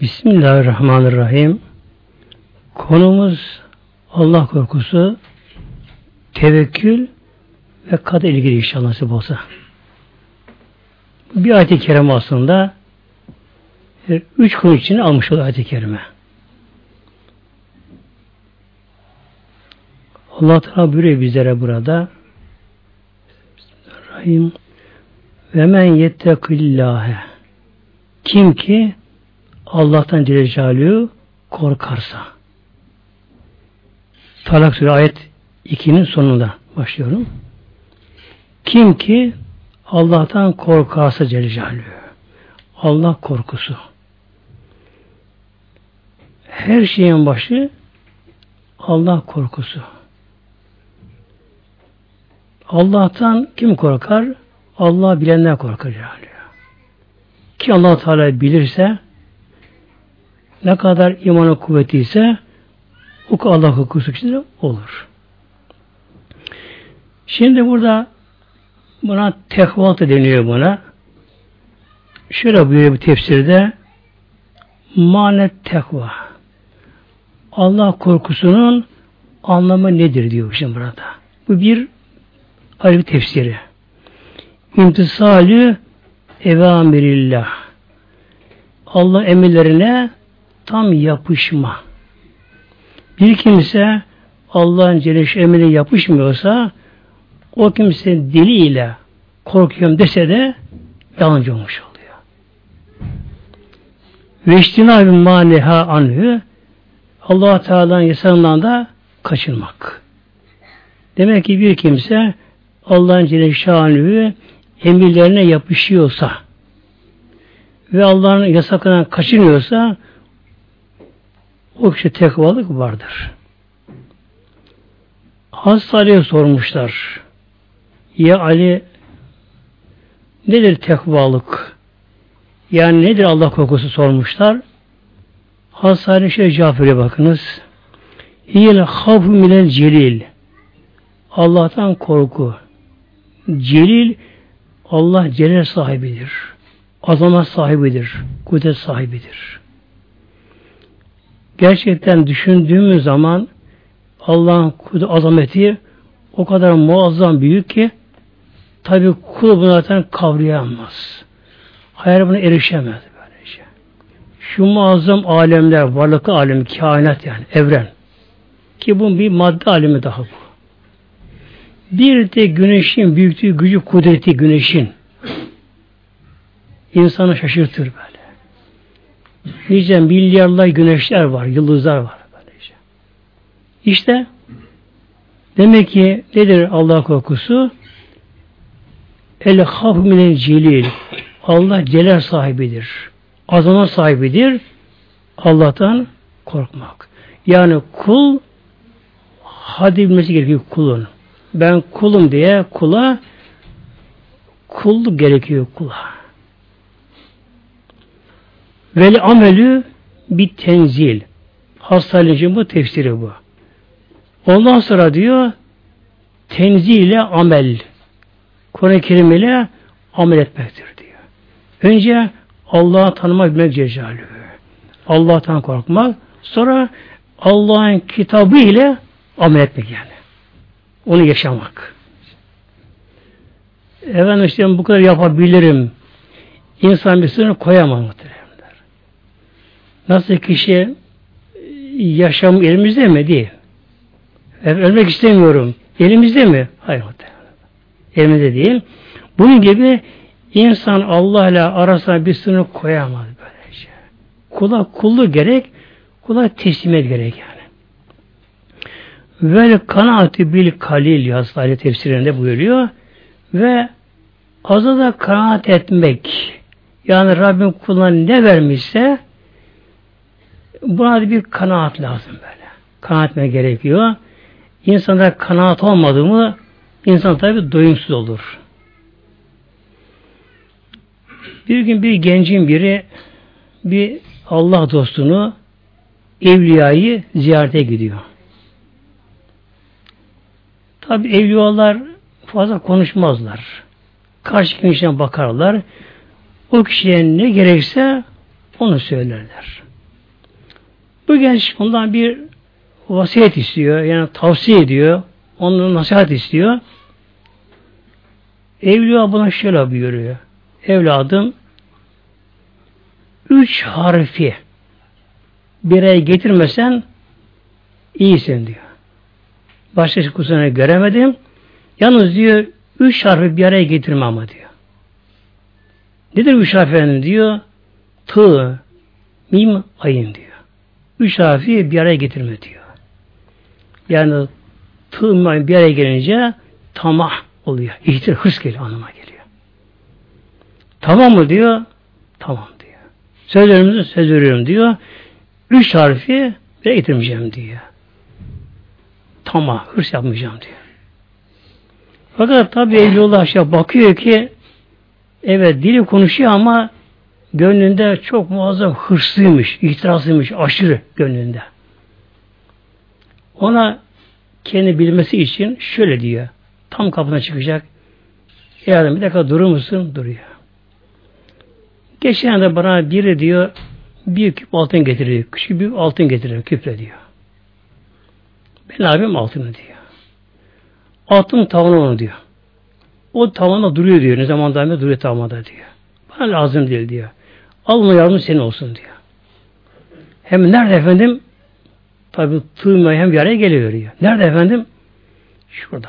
Bismillahirrahmanirrahim. Konumuz Allah korkusu, tevekkül ve kader ilgili inşallah nasip olsa. Bir ayet-i kerime aslında e, üç konu için almış oluyor ayet-i kerime. Allah Teala buyuruyor bizlere burada Bismillahirrahmanirrahim ve men yettekillâhe kim ki Allah'tan Celle korkarsa. Talak Suresi ayet 2'nin sonunda başlıyorum. Kim ki Allah'tan korkarsa Celle. Allah korkusu. Her şeyin başı Allah korkusu. Allah'tan kim korkar? Allah bilenden korkar Celaluhu. Ki allah Teala bilirse ne kadar imanı kuvvetliyse o kadar Allah hukuku içinde olur. Şimdi burada buna tekva deniyor buna. Şöyle buyuruyor bir tefsirde manet tekva. Allah korkusunun anlamı nedir diyor şimdi burada. Bu bir ayrı bir tefsiri. İmtisalü evamirillah. Allah emirlerine tam yapışma. Bir kimse Allah'ın Celle emrine yapışmıyorsa o kimse diliyle korkuyorum dese de yalancı olmuş oluyor. Ve iştinabı maneha anhü allah Teala'nın yasağından da kaçınmak. Demek ki bir kimse Allah'ın Celle Şanlı'yı emirlerine yapışıyorsa ve Allah'ın yasaklarından kaçınıyorsa o kişi tekvalık vardır. Hazreti Ali'ye sormuşlar. Ya Ali nedir tekvalık? Yani nedir Allah korkusu sormuşlar. Hazreti Ali şöyle cevap veriyor bakınız. Hiyel havf minel celil. Allah'tan korku. Celil Allah celal sahibidir. Azamet sahibidir. Kudret sahibidir gerçekten düşündüğümüz zaman Allah'ın azameti o kadar muazzam büyük ki tabi kul bunu zaten kavrayamaz. Hayal buna erişemez böylece. Şu muazzam alemler, varlıklı alem, kainat yani, evren. Ki bu bir madde alemi daha bu. Bir de güneşin büyüklüğü, gücü, kudreti güneşin insanı şaşırtır böyle. Nice milyarlar güneşler var, yıldızlar var. Böylece. İşte demek ki nedir Allah korkusu? El haf minel celil. Allah celal sahibidir. Azamet sahibidir. Allah'tan korkmak. Yani kul hadi bilmesi gerekiyor kulun. Ben kulum diye kula kulluk gerekiyor kula. Vel amelü bir tenzil. Hastalıcın bu tefsiri bu. Ondan sonra diyor tenzile amel. Kur'an-ı Kerim ile amel etmektir diyor. Önce Allah'ı tanımak bilmek cecalü. Allah'tan korkmak. Sonra Allah'ın kitabı ile amel etmek yani. Onu yaşamak. Efendim işte bu kadar yapabilirim. İnsan bir sınır koyamam muhtemelen. Nasıl kişi yaşam elimizde mi? Değil. Ölmek istemiyorum. Elimizde mi? Hayır. Elimizde değil. Bunun gibi insan Allah ile arasına bir sınır koyamaz böylece. Kula kullu gerek, kula teslimiyet gerek yani. Ve kanaati bil kalil yazdı ayet tefsirinde buyuruyor. Ve azı da kanaat etmek. Yani Rabbim kuluna ne vermişse Buna bir kanaat lazım böyle. Kanaat etme gerekiyor. İnsanda kanaat olmadı mı insan tabi doyumsuz olur. Bir gün bir gencin biri bir Allah dostunu evliyayı ziyarete gidiyor. Tabi evliyalar fazla konuşmazlar. Karşı kişiden bakarlar. O kişiye ne gerekse Onu söylerler. Bu genç ondan bir vasiyet istiyor. Yani tavsiye ediyor. Ondan nasihat istiyor. Evliya buna şöyle buyuruyor. Evladım üç harfi bir araya getirmesen iyisin diyor. Başka kusurunu göremedim. Yalnız diyor üç harfi bir araya getirme ama diyor. Nedir üç harf efendim diyor? Tı, mim, ayın diyor. Üç harfi bir araya getirme diyor. Yani tı, mim, ayın bir araya gelince tamah oluyor. İhtir, hırs geliyor, anlama geliyor. Tamam mı diyor? Tamam diyor. Sözlerimizi söz veriyorum diyor. Üç harfi bir getirmeyeceğim diyor. Tamam, hırs yapmayacağım diyor. Fakat tabi Evliullah şey bakıyor ki evet dili konuşuyor ama gönlünde çok muazzam hırslıymış, itirazlıymış, aşırı gönlünde. Ona kendi bilmesi için şöyle diyor. Tam kapına çıkacak. Yardım bir dakika durur musun? Duruyor. Geçen de bana biri diyor bir küp altın getiriyor. Küçük bir altın getiriyor. Küple diyor. Ben abim altını diyor. Altın tavanı onu diyor. O tavanda duruyor diyor. Ne zaman daima duruyor tavanda diyor. Bana lazım değil diyor. Al bunu yardım senin olsun diyor. Hem nerede efendim? Tabi tığ hem bir araya geliyor diyor. Nerede efendim? Şurada.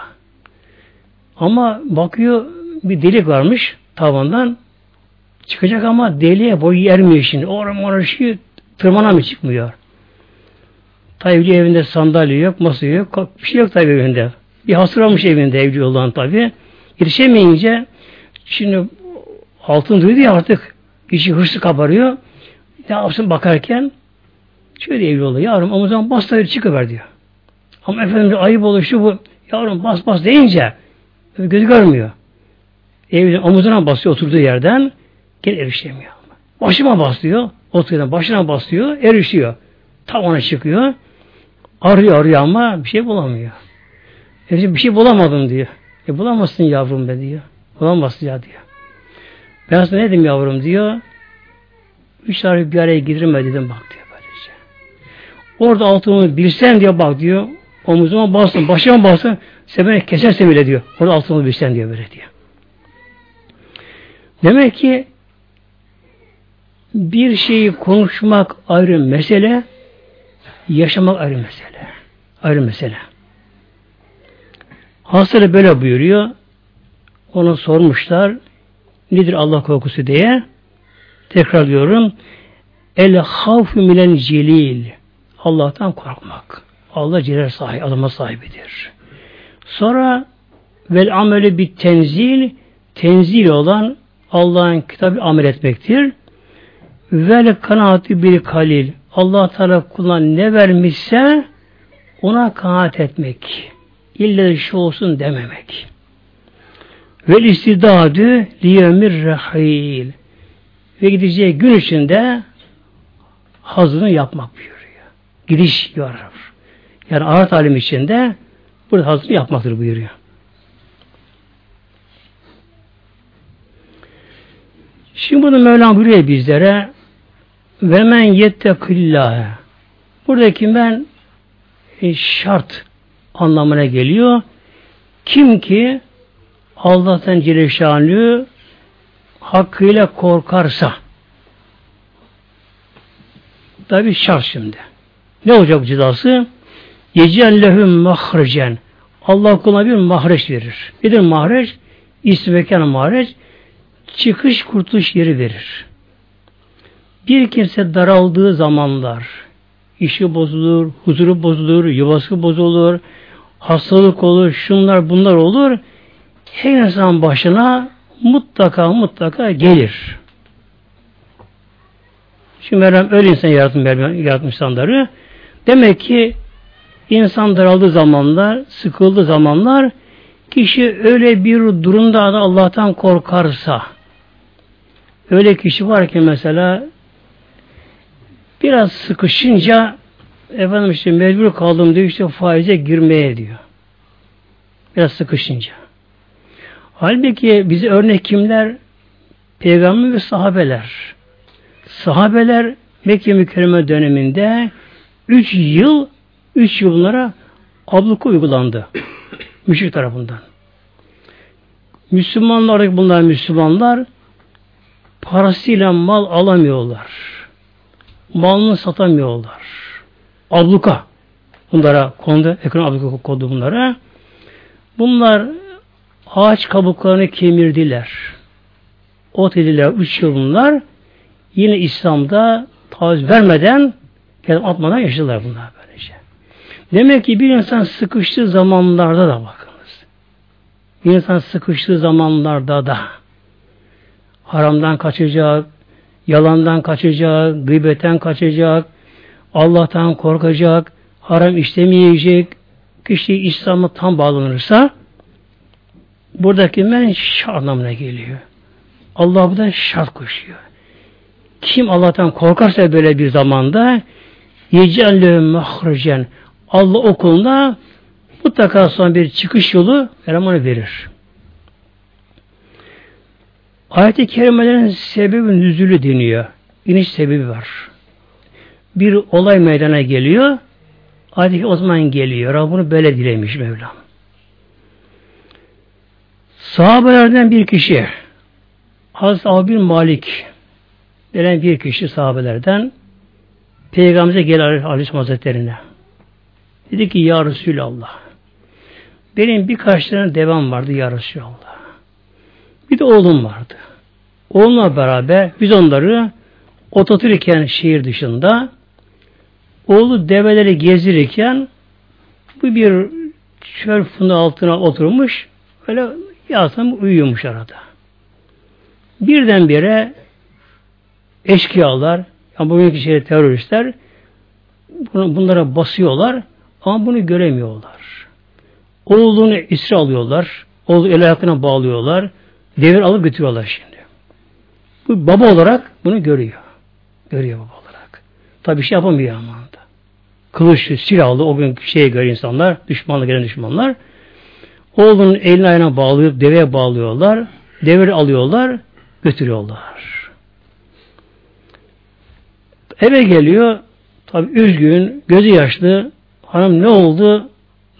Ama bakıyor bir delik varmış tavandan. Çıkacak ama deliğe boyu ermiyor şimdi. Oraya oraya şey tırmanamıyor çıkmıyor. Tabi evinde sandalye yok, masa yok, bir şey yok tabi evinde. Bir hasır olmuş evinde evli olan tabi. Yetişemeyince şimdi altın duydu ya artık işi hırsı kabarıyor. Ne yapsın bakarken şöyle evli oluyor. Yavrum omuzdan bas da çıkıver diyor. Ama efendim ayıp olur şu bu. Yavrum bas bas deyince gözü görmüyor. Evin omuzuna basıyor oturduğu yerden gel erişemiyor. Başıma basıyor. Oturuyor. Başına basıyor. Erişiyor. Tavana çıkıyor. Arıyor arıyor ama bir şey bulamıyor. E bir şey bulamadım diyor. E bulamazsın yavrum be diyor. Bulamazsın ya diyor. Ben sana ne dedim yavrum diyor. Üç tane bir araya gidirme dedim bak diyor böylece. Orada altını bilsen diyor bak diyor. Omuzuma bastın, başıma bastın. Sen beni keserse bile diyor. Orada altını bilsen diyor böyle diyor. Demek ki bir şeyi konuşmak ayrı mesele, yaşamak ayrı mesele. Ayrı mesele. Hastane böyle buyuruyor. Onu sormuşlar. Nedir Allah korkusu diye. Tekrar diyorum. El havfü milen celil. Allah'tan korkmak. Allah celal sahibi, adama sahibidir. Sonra vel ameli bir tenzil, tenzil olan Allah'ın kitabı amel etmektir. Vel kanaati bir kalil. Allah Teala kuluna ne vermişse ona kanaat etmek. İlle şu olsun dememek. Vel istidadü liyemir rahil. Ve gideceği gün içinde hazını yapmak buyuruyor. Gidiş yarar. Yani ahiret alim içinde burada hazını yapmaktır buyuruyor. Şimdi bunu Mevlam buyuruyor bizlere ve men yettekillâhe buradaki ben e, şart anlamına geliyor. Kim ki Allah'tan Celle hakkıyla korkarsa tabi şart şimdi. Ne olacak cezası? Yecellehüm mahrecen. Allah kuluna bir mahreç verir. Nedir mahreç? İsmi mekan mahreç. Çıkış kurtuluş yeri verir. Bir kimse daraldığı zamanlar, işi bozulur, huzuru bozulur, yuvası bozulur, hastalık olur, şunlar bunlar olur. Her insan başına mutlaka mutlaka gelir. Şimdi Meryem öyle insan yaratmış, yaratmış insanları. Demek ki insan daraldığı zamanlar, sıkıldığı zamanlar kişi öyle bir durumda da Allah'tan korkarsa öyle kişi var ki mesela biraz sıkışınca efendim işte mecbur kaldım diyor işte faize girmeye diyor. Biraz sıkışınca. Halbuki bize örnek kimler? Peygamber ve sahabeler. Sahabeler Mekke mükerreme döneminde üç yıl üç yıl bunlara abluka uygulandı. Müşrik tarafından. Müslümanlar, bunlar Müslümanlar parasıyla mal alamıyorlar. Malını satamıyorlar. Abluka. Bunlara kondu, ekran abluka kondu bunlara. Bunlar ağaç kabuklarını kemirdiler. Ot ediler, üç yıl. Yine İslam'da taviz vermeden, kedim atmadan yaşadılar bunlar böylece. Demek ki bir insan sıkıştığı zamanlarda da bakınız. Bir insan sıkıştığı zamanlarda da haramdan kaçacak, yalandan kaçacak, gıybetten kaçacak, Allah'tan korkacak, haram işlemeyecek, kişi İslam'a tam bağlanırsa buradaki men anlamına geliyor. Allah buradan şart koşuyor. Kim Allah'tan korkarsa böyle bir zamanda yecellü mahricen Allah okulunda mutlaka sonra bir çıkış yolu elemanı verir. Ayet-i kerimelerin sebebi nüzülü deniyor. İniş sebebi var. Bir olay meydana geliyor. Ayet-i o zaman geliyor. Rabbini böyle dilemiş Mevlam. Sahabelerden bir kişi Hazreti Abi Malik denen bir kişi sahabelerden Peygamber'e gelir Aleyhisselam Hazretleri'ne. Dedi ki Ya Resulallah benim birkaç tane devam vardı Ya Resulallah. Bir de oğlum vardı. Oğlumla beraber biz onları otururken şehir dışında oğlu develeri gezdirirken bu bir çöl fındığı altına oturmuş öyle yasam uyuyormuş arada. Birdenbire eşkıyalar, yani bugünkü şey teröristler bunlara basıyorlar ama bunu göremiyorlar. Oğlunu isra alıyorlar. Oğlu el ayakına bağlıyorlar. Devir alıp götürüyorlar şimdi. Bu baba olarak bunu görüyor. Görüyor baba olarak. Tabi şey yapamıyor ama. Kılıçlı, silahlı o gün şeye göre insanlar, düşmanla gelen düşmanlar. Oğlunun elini ayağına bağlayıp deveye bağlıyorlar. Devir alıyorlar, götürüyorlar. Eve geliyor, tabi üzgün, gözü yaşlı. Hanım ne oldu?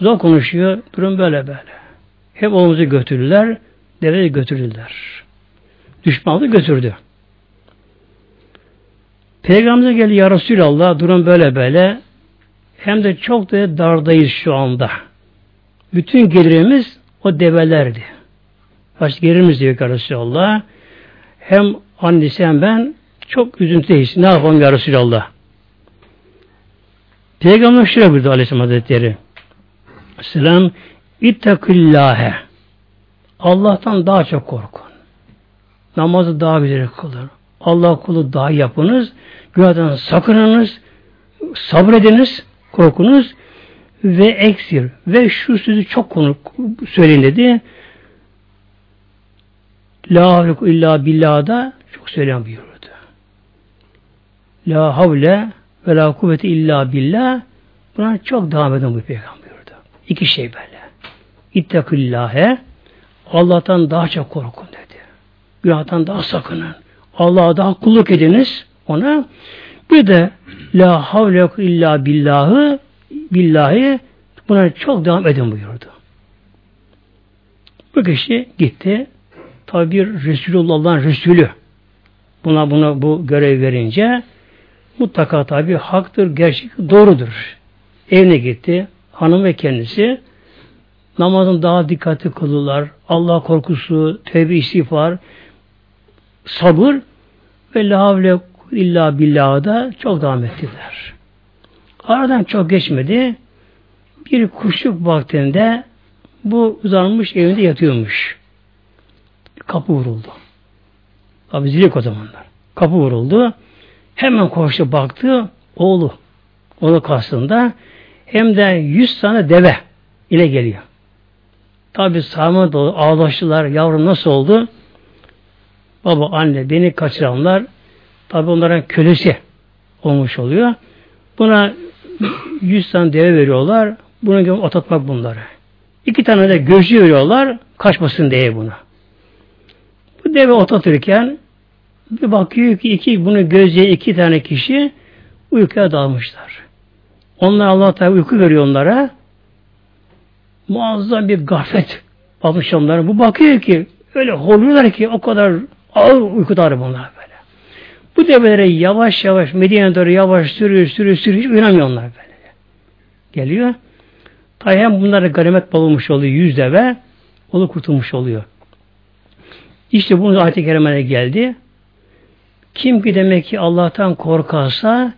Zor konuşuyor. Durum böyle böyle. Hep oğlumuzu götürdüler. Deveyi götürdüler. Düşmanı götürdü. Peygamber'e geldi ya Resulallah durum böyle böyle. Hem de çok da dardayız şu anda. Bütün gelirimiz o develerdi. Baş gelirimiz diyor ya Resulallah. Hem annesi hem ben çok üzüntüdeyiz. Ne yapalım ya Resulallah? Peygamber şöyle buyurdu Aleyhisselam Hazretleri. Selam İttakillâhe Allah'tan daha çok korkun. Namazı daha güzel kılın. Allah kulu daha yapınız. Günahdan sakınınız. Sabrediniz. Korkunuz. Ve eksir. Ve şu sözü çok konu söyleyin dedi. La havle illa billah'da çok söyleyen buyurdu. La havle ve la kuvveti illa billah buna çok devam eden bu peygamber buyurdu. İki şey böyle. İttakillâhe Allah'tan daha çok korkun dedi. Günahtan daha sakının. Allah'a daha kulluk ediniz ona. Bir de la havle illa billahı billahi buna çok devam edin buyurdu. Bu kişi gitti. Tabi bir Resulullah'ın Resulü. Buna buna bu görev verince mutlaka tabi haktır, gerçek, doğrudur. Evine gitti. Hanım ve kendisi namazın daha dikkatli kılırlar. Allah korkusu, tevbe istiğfar, sabır ve la havle illa billah'a da çok devam ettiler. Aradan çok geçmedi. Bir kuşluk vaktinde bu uzanmış evinde yatıyormuş. Kapı vuruldu. Abi zilik o zamanlar. Kapı vuruldu. Hemen koştu baktı. Oğlu. Onu karşısında hem de yüz tane deve ile geliyor. Tabi sağma dolu ağlaştılar. Yavrum nasıl oldu? Baba, anne, beni kaçıranlar tabi onların kölesi olmuş oluyor. Buna yüz tane deve veriyorlar. Buna göre atatmak bunları. İki tane de gözcü veriyorlar. Kaçmasın diye buna. Bu deve otatırken Bir bakıyor ki iki, bunu gözle iki tane kişi uykuya dalmışlar. Onlar Allah Teala uyku veriyor onlara. Muazzam bir gaflet almış onlara. Bu bakıyor ki öyle horluyorlar ki o kadar ağır uykudarı bunlar. Bu develere yavaş yavaş Medine'ye doğru yavaş sürüyor sürüyor sürüyor hiç uyanamıyor böyle. Geliyor. Tabi hem bunlara ganimet bulunmuş oluyor yüz deve onu kurtulmuş oluyor. İşte bunun ayet-i kerimede geldi. Kim ki demek ki Allah'tan korkarsa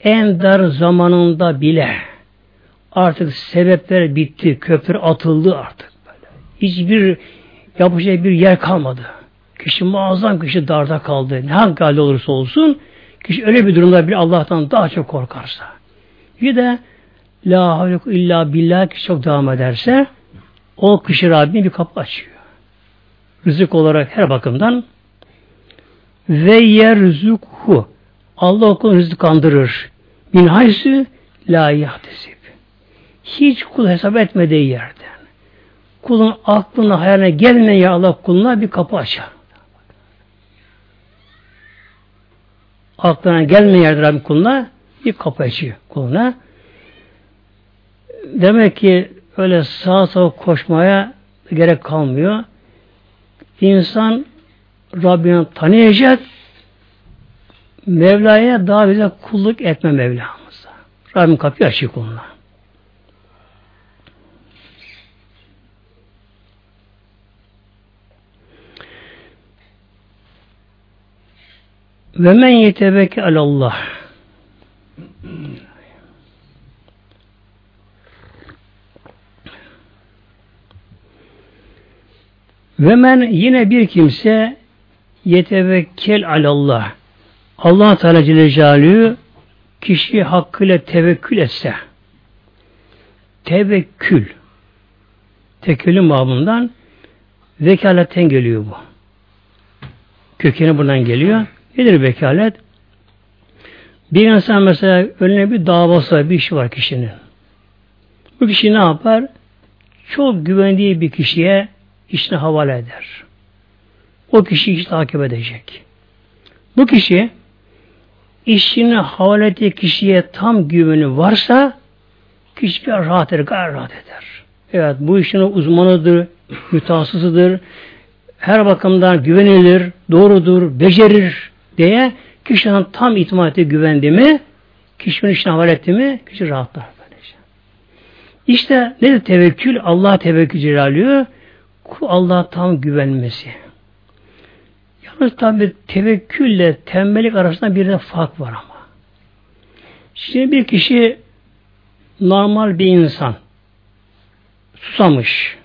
en dar zamanında bile artık sebepler bitti, köprü atıldı artık. Böyle. Hiçbir yapacak bir yer kalmadı. Kişi muazzam kişi darda kaldı. Ne hangi halde olursa olsun kişi öyle bir durumda bir Allah'tan daha çok korkarsa. Bir de La havle illa billah kişi çok devam ederse o kişi Rabbine bir kapı açıyor. Rızık olarak her bakımdan ve yerzukhu Allah okul rızıklandırır. Min haysu la yahtesib. Hiç kul hesap etmediği yerden. Kulun aklına hayaline gelmeyen Allah kuluna bir kapı açar. Aklına gelmeyen yerden Rabbim kuluna bir kapı açıyor kuluna. Demek ki öyle sağa koşmaya gerek kalmıyor. İnsan Rabbini tanıyacak, Mevla'ya daha bize kulluk etme Mevlamıza. Rabbim kapıyı açık onunla. Ve men yetebekke alallah. Ve men yine bir kimse yetevekkel alallah. Allah Teala Celle Celaluhu kişi hakkıyla tevekkül etse tevekkül tekkülün babından vekaletten geliyor bu. Kökeni buradan geliyor. Nedir vekalet? Bir insan mesela önüne bir davası bir işi var kişinin. Bu kişi ne yapar? Çok güvendiği bir kişiye işine havale eder. O kişi işi takip edecek. Bu kişi işini havale ettiği kişiye tam güveni varsa kişi rahat eder, gayet rahat eder. Evet bu işin uzmanıdır, mütehassısıdır, her bakımdan güvenilir, doğrudur, becerir diye kişinin tam itimat ettiği güvendi mi, kişinin işine havale etti mi, kişi rahatlar. Böylece. İşte nedir tevekkül? Allah tevekkül alıyor. Allah tam güvenmesi. Yalnız tabi tevekkülle tembellik arasında bir de fark var ama. Şimdi bir kişi normal bir insan susamış.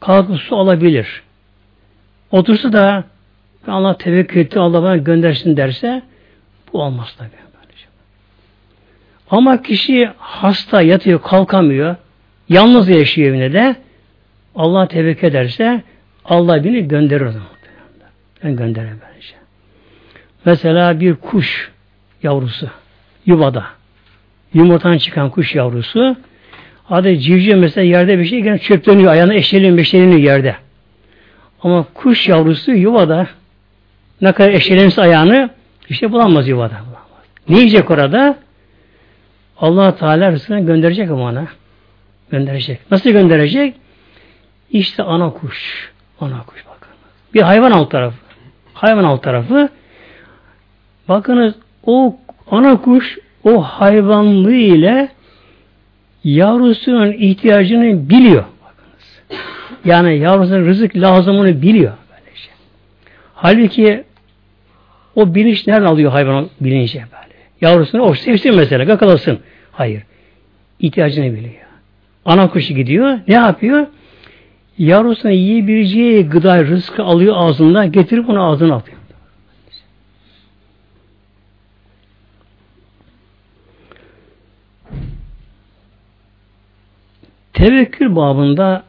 Kalkıp su alabilir. Otursa da Allah tevekkül etti, Allah bana göndersin derse bu olmaz tabi. Ama kişi hasta yatıyor, kalkamıyor, yalnız yaşıyor evine de Allah tevekkül ederse Allah beni gönderir onu. Ben gönderirim bence. Mesela bir kuş yavrusu yuvada yumurtadan çıkan kuş yavrusu adı civciv mesela yerde bir şey gene çöpleniyor ayağına eşeleniyor eşeleniyor yerde. Ama kuş yavrusu yuvada ne kadar eşelenirse ayağını işte bulamaz yuvada. Bulamaz. Ne yiyecek orada? allah Teala rızkını gönderecek ama ona. Gönderecek. Nasıl gönderecek? İşte ana kuş. Ana kuş bakın. Bir hayvan alt tarafı. Hayvan alt tarafı. Bakınız o ana kuş o hayvanlığı ile yavrusunun ihtiyacını biliyor. Bakınız. Yani yavrusunun rızık lazımını biliyor. Böylece. Halbuki o bilinç nereden alıyor hayvan bilinci böyle? Yavrusunu o sevsin mesela, gakalasın. Hayır. İhtiyacını biliyor. Ana kuşu gidiyor. Ne yapıyor? yavrusuna yiyebileceği gıda rızkı alıyor ağzından getirip onu ağzına atıyor. Tevekkül babında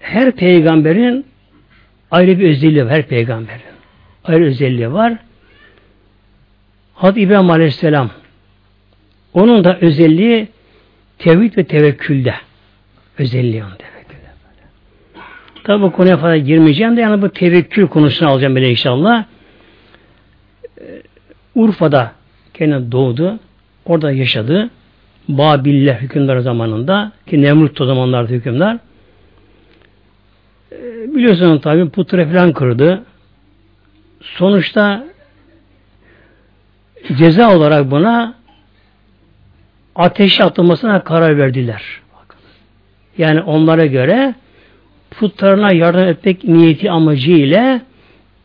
her peygamberin ayrı bir özelliği var. Her peygamberin ayrı özelliği var. Hazreti İbrahim Aleyhisselam onun da özelliği tevhid ve tevekkülde özelliği onun demek. Tabi bu konuya fazla girmeyeceğim de yani bu tevekkül konusunu alacağım böyle inşallah. Ee, Urfa'da kendi doğdu. Orada yaşadı. Babiller hükümdar zamanında ki Nemrut o zamanlarda hükümdar. Ee, biliyorsunuz tabi putre falan kırdı. Sonuçta ceza olarak buna ateşe atılmasına karar verdiler. Yani onlara göre putlarına yardım etmek niyeti amacı ile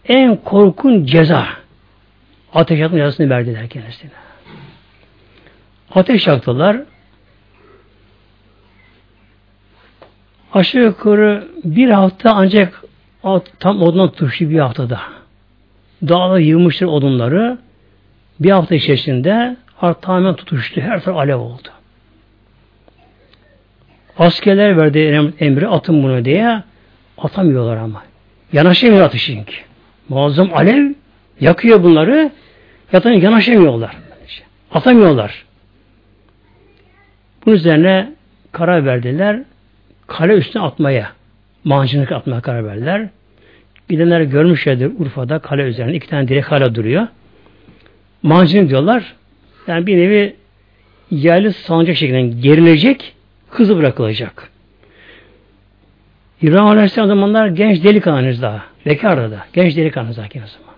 en korkun ceza ateş atma cezasını verdiler kendisine. Ateş yaktılar. Aşağı yukarı bir hafta ancak tam odundan tutuştu bir haftada. Dağda yığmıştır odunları. Bir hafta içerisinde artık tamamen tutuştu. Her taraf alev oldu. Askerler verdi emri atın bunu diye atamıyorlar ama. Yanaşamıyor ateşi çünkü. Muazzam alev yakıyor bunları. Yatan yanaşamıyorlar. Atamıyorlar. Bunun üzerine karar verdiler. Kale üstüne atmaya. Mancınık atmaya karar verdiler. Gidenler görmüşlerdir Urfa'da kale üzerinde iki tane direk hala duruyor. Mancınık diyorlar. Yani bir nevi yerli sancak şeklinde gerilecek, hızı bırakılacak. İbrahim Aleyhisselam zamanlar genç delikanlınız daha. Bekardı da. Genç delikanlı zaten o zaman.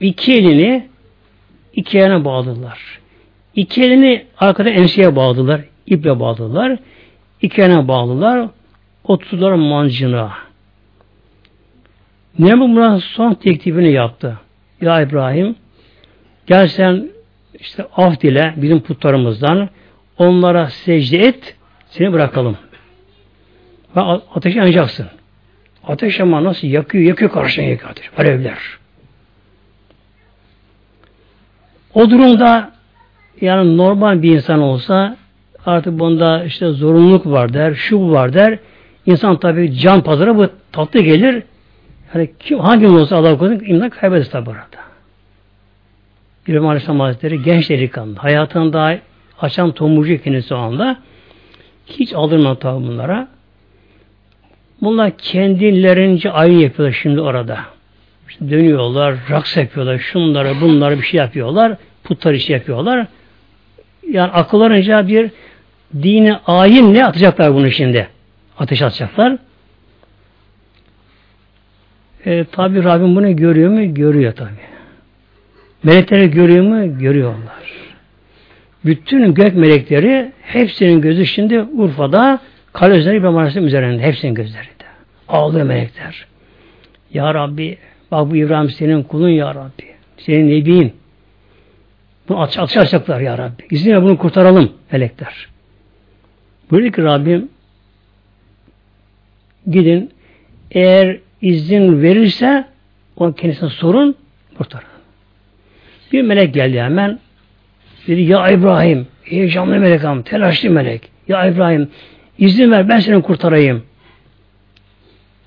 İki elini iki yerine bağladılar. İki elini arkada enseye bağladılar. iple bağladılar. İki yerine bağladılar. Oturdular mancına. Nemrut buna son teklifini yaptı. Ya İbrahim gel sen işte af dile bizim putlarımızdan onlara secde et seni bırakalım. Ve ateşi yanacaksın. Ateş ama nasıl yakıyor, yakıyor karşına yakıyor ateş. Alevler. O durumda yani normal bir insan olsa artık bunda işte zorunluluk var der, şu var der. İnsan tabi can pazara bu tatlı gelir. Yani kim, hangi olsa Allah korusun imdan kaybeder tabi arada. İbrahim Aleyhisselam Hazretleri genç delikanlı. Hayatını daha açan tomurcu kendisi o anda. Hiç aldırmadı tabi bunlara. Bunlar kendilerince ayın yapıyorlar şimdi orada. İşte dönüyorlar, raks yapıyorlar, şunları, bunları bir şey yapıyorlar, putlar işi yapıyorlar. Yani akıllarınca bir dini ayin ne atacaklar bunu şimdi? Ateş atacaklar. E, tabi Rabbim bunu görüyor mu? Görüyor tabi. Melekleri görüyor mu? Görüyorlar. Bütün gök melekleri hepsinin gözü şimdi Urfa'da kale üzerinde İbrahim Aleyhisselam üzerinde. Hepsinin gözleri. Ağlıyor melekler. Ya Rabbi bak bu İbrahim senin kulun ya Rabbi. Senin nebin. Bunu aç, açacaklar ya Rabbi. İzninle bunu kurtaralım melekler. Böyle ki Rabbim gidin eğer izin verirse o kendisine sorun kurtarın. Bir melek geldi hemen dedi ya İbrahim heyecanlı melek am telaşlı melek ya İbrahim izin ver ben seni kurtarayım.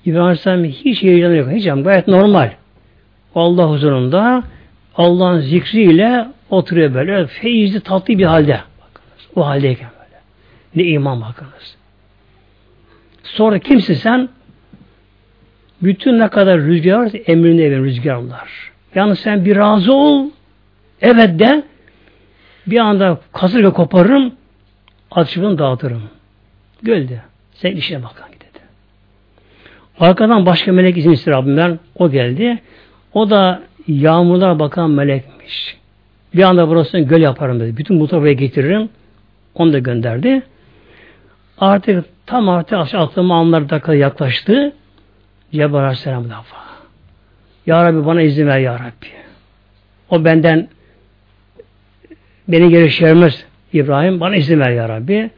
İbrahim Aleyhisselam hiç heyecanı yok. Hiç gayet normal. Allah huzurunda Allah'ın zikriyle oturuyor böyle. Feyizli tatlı bir halde. Bakınız. O haldeyken böyle. Ne iman bakınız. Sonra kimsin sen? Bütün ne kadar rüzgar varsa emrinde evin rüzgarlar. Yani sen bir razı ol. Evet de bir anda kasırga koparırım ateşini dağıtırım. Gölde. Sen işine bakan. Arkadan başka melek izin ister Rabbimden. O geldi. O da yağmurlar bakan melekmiş. Bir anda burasını göl yaparım dedi. Bütün bu buraya getiririm. Onu da gönderdi. Artık tam artık aşağı atılma anları dakika yaklaştı. Cebrail Aleyhisselam defa. Ya Rabbi bana izin ver Ya Rabbi. O benden beni geri çevirmez İbrahim. Bana izin ver Ya Rabbi.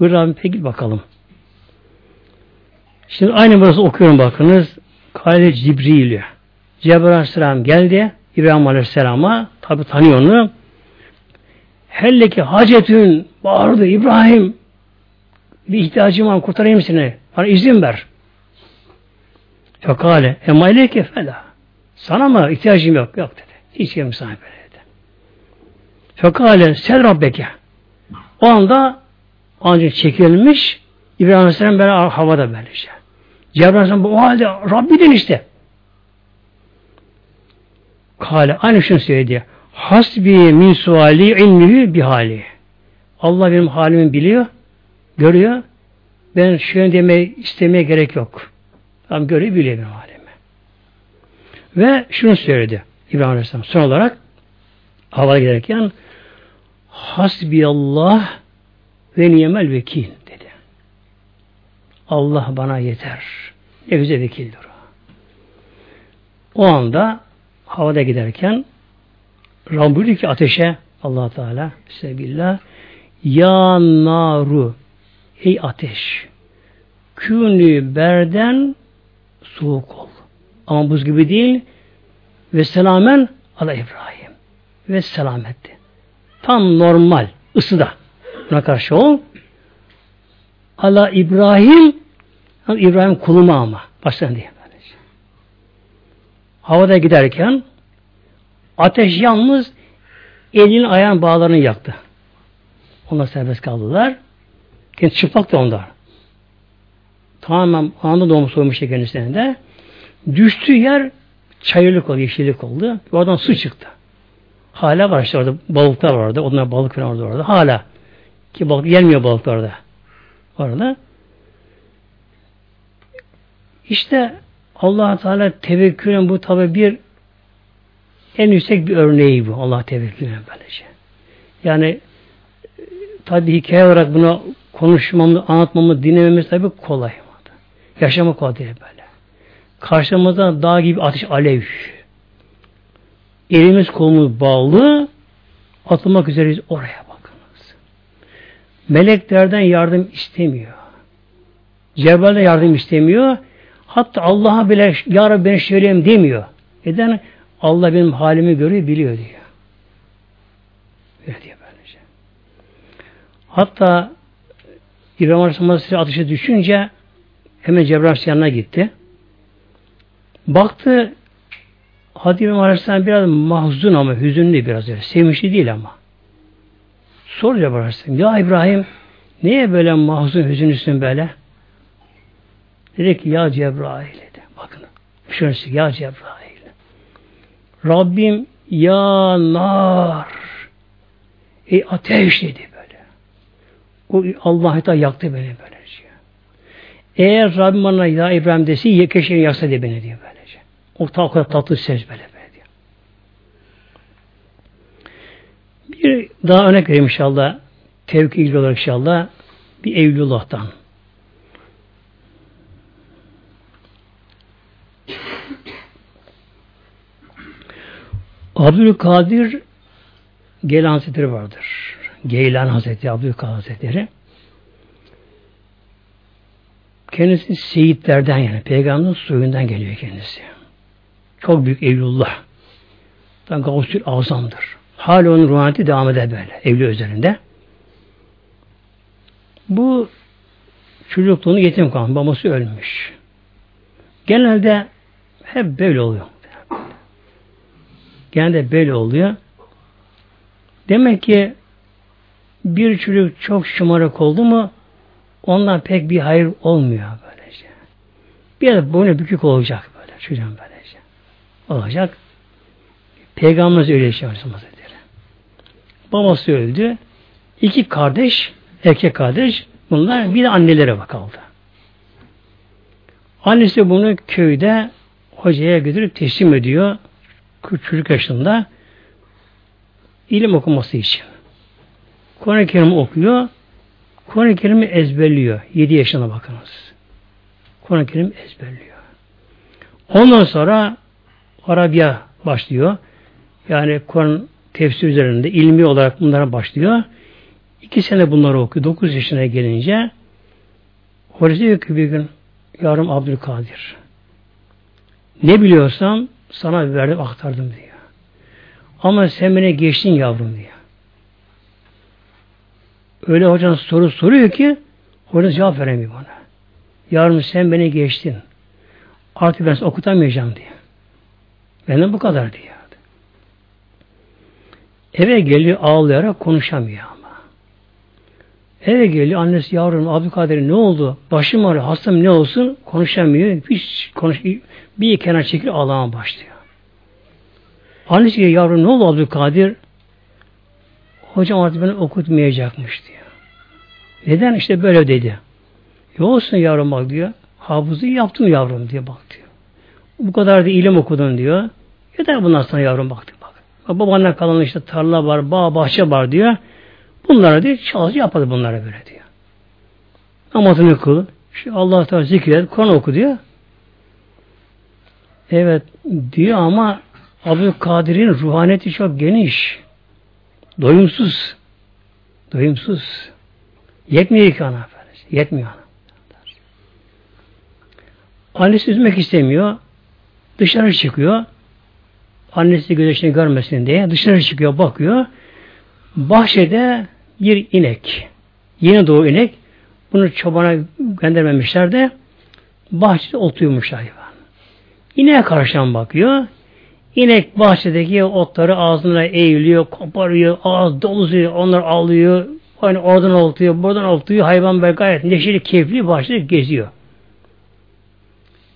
Buyur Rabbim peki bakalım. Şimdi aynı burası okuyorum bakınız. Kale Cibril. Cebrail Aleyhisselam geldi. İbrahim Aleyhisselam'a tabi tanıyor onu. Helleki hacetün bağırdı İbrahim bir ihtiyacım var kurtarayım seni. Bana izin ver. Fekale emma ileyke fela. Sana mı ihtiyacım yok? Yok dedi. Hiç yerim sana böyle dedi. Fekale sel Rabbeke. O anda ancak çekilmiş İbrahim Aleyhisselam böyle havada böylece. Cebrail Aleyhisselam o halde Rabbiden işte. Kale aynı şunu söyledi. Hasbi min suali ilmihi bihali. Allah benim halimi biliyor, görüyor. Ben şöyle demeye istemeye gerek yok. Tam görüyor, biliyor benim halimi. Ve şunu söyledi İbrahim Aleyhisselam son olarak havaya giderken Hasbi Allah ve niyemel vekil dedi. Allah bana yeter. Ne güzel vekildir o. O anda havada giderken Rabbim ki ateşe allah Teala Sebillah Ya naru Ey ateş Künü berden soğuk ol. Ama buz gibi değil ve selamen ala İbrahim ve selametti. Tam normal ısıda. Buna karşı ol. Ala İbrahim İbrahim kuluma ama. Baştan diye. Havada giderken ateş yalnız elinin ayağın bağlarını yaktı. Onlar serbest kaldılar. Kendi çıplak da onlar. Tamamen anında doğmuş soymuştu kendisine de. Düştüğü yer çayırlık oldu, yeşillik oldu. Oradan su çıktı. Hala var işte orada balıklar var orada. Onlar balık falan orada orada. Hala. Ki balık yenmiyor balıklar orada. İşte allah Teala tevekkülün bu tabi bir en yüksek bir örneği bu. Allah tevekkülün böylece. Yani tabi hikaye olarak bunu konuşmamı, anlatmamı, dinlememiz tabi kolay. Yaşamak kolay değil böyle. Karşımızda dağ gibi ateş alev. Elimiz kolumuz bağlı atılmak üzereyiz oraya bakınız. Meleklerden yardım istemiyor. Cebrail'den yardım istemiyor. Hatta Allah'a bile Ya Rabbi ben söyleyeyim demiyor. Neden? Allah benim halimi görüyor, biliyor diyor. Öyle diyor böylece. Hatta İbrahim Aleyhisselam ateşe düşünce hemen Cebrail yanına gitti. Baktı Hadi İbrahim Aleyhisselam biraz mahzun ama hüzünlü biraz öyle. Sevinçli değil ama. Sor Cebrail Aleyhisselam. Ya İbrahim niye böyle mahzun hüzünlüsün böyle? Dedi ki ya Cebrail dedi. Bakın. Şöyle ya Cebrail. Rabbim ya nar. Ey ateş dedi böyle. O Allah da yaktı beni böylece. Eğer Rabbim bana ya İbrahim desi keşke yaksa diye beni diyor böylece. O kadar tatlı ses böyle böyle diyor. Bir daha örnek vereyim inşallah. Tevki ilgili olarak inşallah. Bir Evliyullah'tan. Abdülkadir Geylan Hazretleri vardır. Geylan Hazretleri, Abdülkadir Hazretleri. Kendisi seyitlerden yani peygamberin soyundan geliyor kendisi. Çok büyük evlullah. Gavsül Azam'dır. Hala onun ruhaniyeti devam eder böyle evli üzerinde. Bu çocukluğunu yetim kalan babası ölmüş. Genelde hep böyle oluyor. Genelde böyle oluyor. Demek ki bir çocuk çok şımarık oldu mu ondan pek bir hayır olmuyor böylece. Bir yerde boynu bükük olacak böyle çocuğun böylece. Olacak. Peygamberimiz öyle yaşamış Hazretleri. Babası öldü. İki kardeş, erkek kardeş bunlar bir de annelere bakaldı. Annesi bunu köyde hocaya götürüp teslim ediyor çocuk yaşında ilim okuması için. Kur'an-ı Kerim okuyor. Kur'an-ı Kerim'i ezberliyor. 7 yaşına bakınız. Kur'an-ı Kerim ezberliyor. Ondan sonra Arabiya başlıyor. Yani Kur'an tefsir üzerinde ilmi olarak bunlara başlıyor. İki sene bunları okuyor. Dokuz yaşına gelince Hoca diyor ki bir gün yarım Abdülkadir ne biliyorsam sana verdim aktardım diyor. Ama sen beni geçtin yavrum diyor. Öyle hocanın soru soruyor ki hoca cevap veremiyor bana. Yavrum sen beni geçtin. Artık ben okutamayacağım diyor. Benden bu kadar diyor. Eve geliyor ağlayarak konuşamıyor ama. Eve geliyor annesi yavrum Abdülkadir ne oldu? Başım ağrıyor hastam ne olsun? Konuşamıyor. Hiç konuş bir kenar çekil ağlama başlıyor. Annesi diyor yavrum ne oldu Abdülkadir? Hocam artık beni okutmayacakmış diyor. Neden? işte böyle dedi. E yavrum bak diyor. Hafızı yaptım yavrum diye bak diyor. Bu kadar da ilim okudun diyor. Yeter bundan sonra yavrum bak diyor. Bak. Babanla kalan işte tarla var, bağ, bahçe var diyor. Bunlara diyor çalış yapadı bunlara böyle diyor. Namazını kıl. İşte Allah Teala zikret, Kur'an oku diyor. Evet diyor ama Abdülkadir'in ruhaniyeti çok geniş. Doyumsuz. Doyumsuz. Yetmiyor ki ana. Yetmiyor ana. Annesi üzmek istemiyor. Dışarı çıkıyor. Annesi güneşini görmesin diye dışarı çıkıyor, bakıyor. Bahçede bir inek. Yeni doğu inek. Bunu çobana göndermemişler de bahçede otuyormuş hayvan. İneğe karşıdan bakıyor. İnek bahçedeki otları ağzına eğiliyor, koparıyor, ağız dolusuyor, onlar alıyor, hani oradan oltuyor, buradan oltuyor, hayvan böyle gayet neşeli, keyifli bahçede geziyor.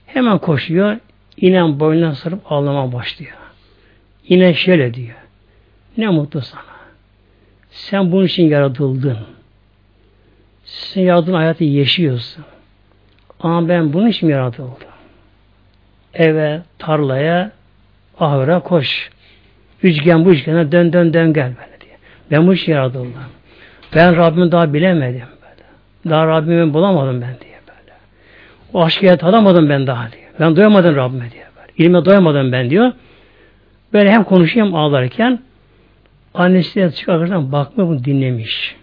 Hemen koşuyor, inen boynuna sarıp ağlamaya başlıyor. Yine şöyle diyor. Ne mutlu sana. Sen bunun için yaratıldın. Sen yaradığın hayatı yaşıyorsun. Ama ben bunun için yaratıldım. Eve, tarlaya, ahıra koş. Üçgen bu üçgene dön dön dön gel böyle diye. Ben bu için yaratıldım. Ben Rabbimi daha bilemedim böyle. Daha Rabbimi bulamadım ben diye böyle. O aşkı tadamadım ben daha diye. Ben doyamadım Rabbime diye böyle. İlme doyamadım ben diyor. Böyle hem konuşuyor hem ağlarken annesi de çıkarken bakma bunu dinlemiş.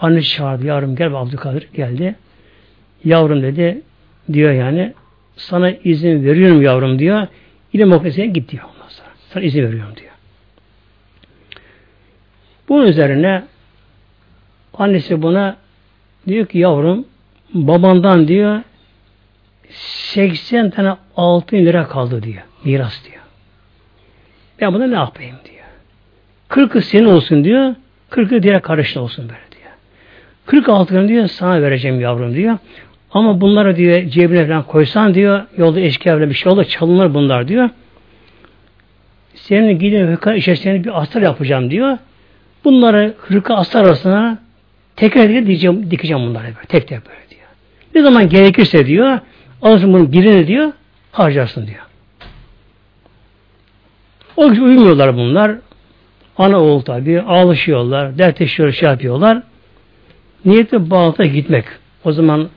Annesi çağırdı. Yavrum gel Abdülkadir geldi. Yavrum dedi diyor yani sana izin veriyorum yavrum diyor. İlim okumaya git diyor ondan sonra. Sana izin veriyorum diyor. Bunun üzerine annesi buna diyor ki yavrum babandan diyor 80 tane altın lira kaldı diyor. Miras diyor. Ben buna ne yapayım diyor. Kırkı senin olsun diyor. Kırkı diğer kardeşin olsun böyle diyor. Kırk altını diyor sana vereceğim yavrum diyor. Ama bunları diyor cebine falan koysan diyor yolda eşkıya bir şey olur çalınır bunlar diyor. Senin gidin hırka içerisinde bir astar yapacağım diyor. Bunları hırka astar arasına tekrar tekrar dikeceğim, bunları böyle. Tek tek böyle diyor. Ne zaman gerekirse diyor alırsın bunun birini diyor harcarsın diyor. O gün uyumuyorlar bunlar. Ana oğul tabi ağlaşıyorlar, dertleşiyor, şey yapıyorlar. Niyeti Bağdat'a gitmek. O zaman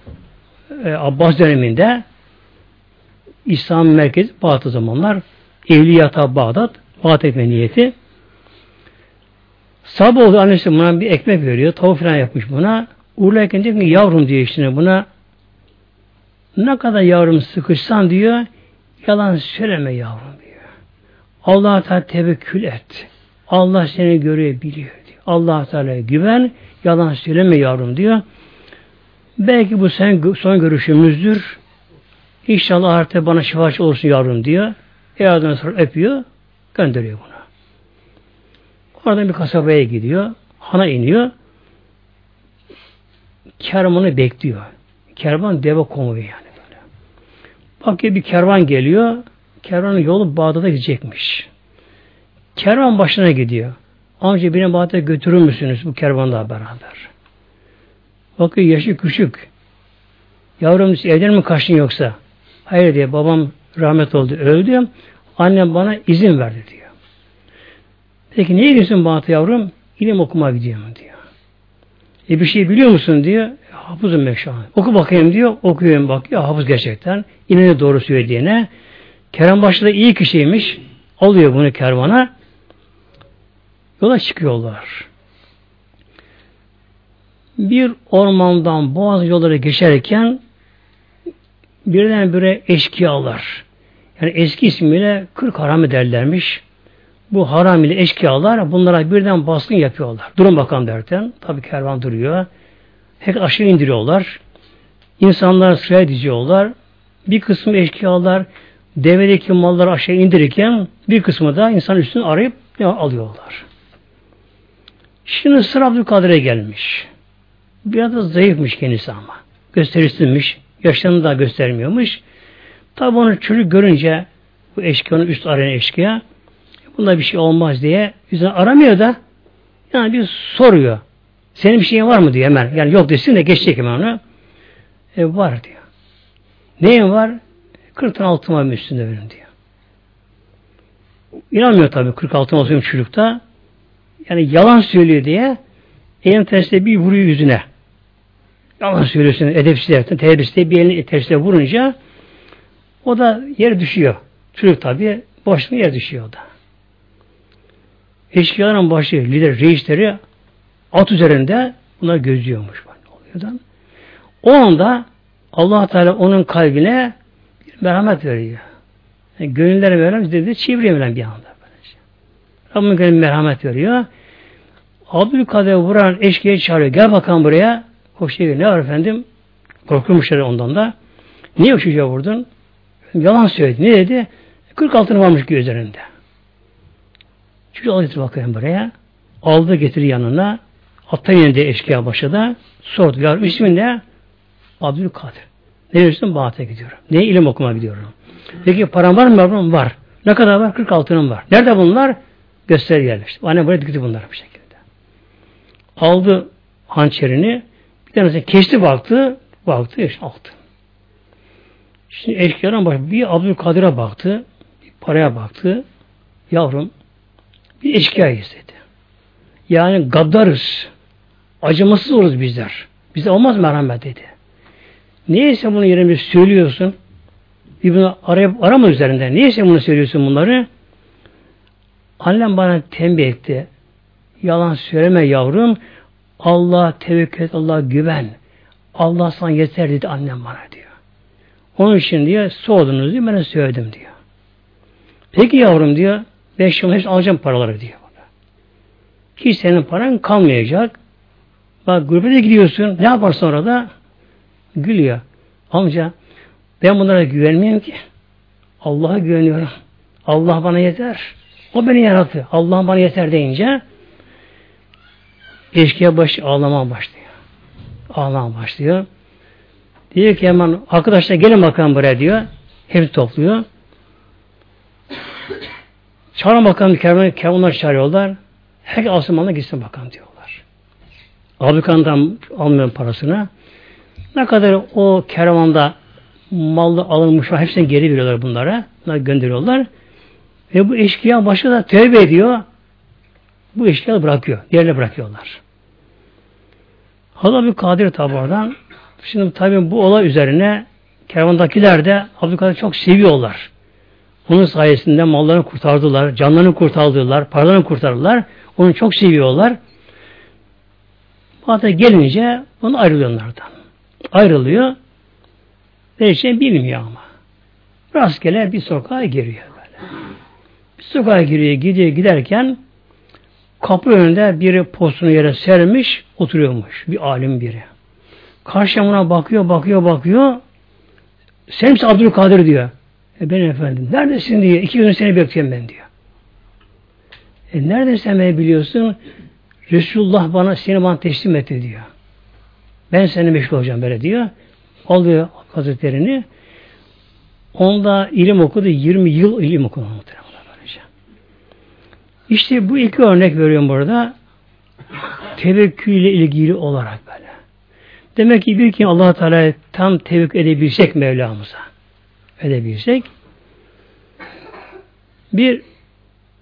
e, Abbas döneminde İslam merkezi Bağdat o zamanlar. Evliyata Bağdat. Bağdat etme niyeti. Sabah oldu annesi buna bir ekmek veriyor. Tavuk falan yapmış buna. Uğurlarken diyor ki yavrum diyor işte buna ne kadar yavrum sıkışsan diyor yalan söyleme yavrum diyor. Allah'a Teala tevekkül et. Allah seni görüyor, biliyor. Diyor. Allah Teala güven, yalan söyleme yavrum diyor. Belki bu sen son görüşümüzdür. İnşallah artık bana şifaçı olsun yavrum diyor. Yardım sonra öpüyor, gönderiyor buna. Oradan bir kasabaya gidiyor. Hana iniyor. Kervanı bekliyor. Kervan deve konvoyu yani böyle. Bakıyor bir kervan geliyor. Kervanın yolu Bağdat'a gidecekmiş. Kervan başına gidiyor. Amca beni Bağdat'a götürür müsünüz bu kervanla beraber? Bakıyor yaşı küçük. Yavrum evden mi kaçtın yoksa? Hayır diye babam rahmet oldu öldü. Annem bana izin verdi diyor. Peki niye gidiyorsun Bağdat'a yavrum? İlim okuma gidiyorum diyor. E bir şey biliyor musun diyor. Hafızım ben şu an. Oku bakayım diyor. Okuyorum bakıyor. Hafız gerçekten. İnene doğru söylediğine. Kervanbaşı da iyi kişiymiş. Alıyor bunu kervana. Yola çıkıyorlar. Bir ormandan boğaz yolları geçerken birdenbire eşkıyalar. Yani eski ismiyle kırk haram ederlermiş. Bu haram ile eşkıyalar bunlara birden baskın yapıyorlar. Durun bakalım derken. Tabi kervan duruyor. Hep aşağı indiriyorlar. İnsanlar sıraya diziyorlar. Bir kısmı eşkıyalar devedeki malları aşağı indirirken bir kısmı da insan üstünü arayıp alıyorlar. Şimdi sıra Abdülkadir'e gelmiş. Biraz da zayıfmış kendisi ama. Gösterisizmiş. Yaşlarını da göstermiyormuş. Tabi onu çocuk görünce bu eşkıyanın üst arayan eşkıya bunda bir şey olmaz diye yüzüne aramıyor da yani bir soruyor. Senin bir şeyin var mı diyor hemen. Yani yok desin de geçecek hemen onu. E, var diyor. Neyin var? 40 tane altın var üstünde benim diyor. İnanmıyor tabii 46 olsun çocukta. Yani yalan söylüyor diye elin tersine bir vuruyor yüzüne. Yalan söylüyorsun edepsiz derken terbiyesiz bir elini tersine vurunca o da yer düşüyor. Çocuk tabii boşluğuna yer düşüyor o da. Eşkıyaların başı, lider, reisleri at üzerinde buna gözlüyormuş. O anda allah Teala onun kalbine bir merhamet veriyor. Yani gönüllere merhamet dedi, çeviriyor bir anda. Böylece. Rabbim gönlüne merhamet veriyor. Abdülkadir vuran eşkıya çağırıyor. Gel bakalım buraya. Koşuyor. Ne var efendim? Korkulmuşlar ondan da. Niye o çocuğa vurdun? Yalan söyledi. Ne dedi? 40 altın varmış ki üzerinde. Çocuğu aldı getir bakayım buraya. Aldı getir yanına. Hatta yenide eşkıya başladı. Sordu. Ya ismin ne? Abdülkadir. Ne diyorsun? Bahat'a gidiyorum. Ne ilim okuma gidiyorum. Peki param var mı? Var. Ne kadar var? 40 altınım var. Nerede bunlar? Göster yerleşti. Annem buraya dikti bunlar bu şekilde. Aldı hançerini bir tanesine kesti baktı baktı işte altın. Şimdi eşkıyadan baş bir Abdülkadir'e baktı bir paraya baktı yavrum bir eşkıya istedi. Yani gaddarız. Acımasız oluruz bizler. Bize olmaz merhamet dedi. Neyse bunu yerine söylüyorsun. Bir bunu arayıp arama üzerinde. Neyse bunu söylüyorsun bunları. Annem bana tembih etti. Yalan söyleme yavrum. Allah tevekkül et, Allah güven. Allah sana yeter dedi annem bana diyor. Onun için diye sordunuz diyor, ben de söyledim diyor. Peki yavrum diyor, beş yıl hepsini alacağım paraları diyor. Bana. Ki senin paran kalmayacak. Bak gurbete gidiyorsun, ne yaparsın orada? Gülüyor. Amca, ben bunlara güvenmiyorum ki. Allah'a güveniyorum. Allah bana yeter. O beni yarattı. Allah bana yeter deyince eşkıya baş ağlamaya başlıyor. Ağlamaya başlıyor. Diyor ki hemen arkadaşlar gelin bakalım buraya diyor. Hepsi topluyor. Çağırın bakalım kervan, kervanlar çağırıyorlar. Herkes Asıman'la gitsin bakalım diyorlar. Abdülkan'dan almıyor parasını. Ne kadar o kervanda mallı alınmış var. Hepsini geri veriyorlar bunlara. Bunları gönderiyorlar. Ve bu eşkıya başı da tövbe ediyor. Bu eşkıya bırakıyor. Yerine bırakıyorlar. Hala Kadir tabi oradan. Şimdi tabi bu olay üzerine kervandakiler de Abdülkadir çok seviyorlar. Onun sayesinde mallarını kurtardılar, canlarını kurtardılar, paralarını kurtardılar. Onu çok seviyorlar. Hatta gelince onu ayrılıyor. Ayrılıyor. Ve şey bilmiyor ama. Rastgele bir sokağa giriyor böyle. Bir sokağa giriyor, gidiyor giderken kapı önünde biri postunu yere sermiş, oturuyormuş. Bir alim biri. Karşıya bakıyor, bakıyor, bakıyor. Sen misin Abdülkadir diyor. E ben efendim. Neredesin diyor. İki gün seni bekliyorum ben diyor. E nereden sen biliyorsun? Resulullah bana seni bana teslim etti diyor. Ben seni meşgul olacağım böyle diyor. Alıyor hazretlerini. Onda ilim okudu. 20 yıl ilim okudu. İşte bu iki örnek veriyorum burada. Tevekkül ile ilgili olarak böyle. Demek ki bir ki allah Teala tam tevekkül edebilsek Mevlamıza. Edebilsek. Bir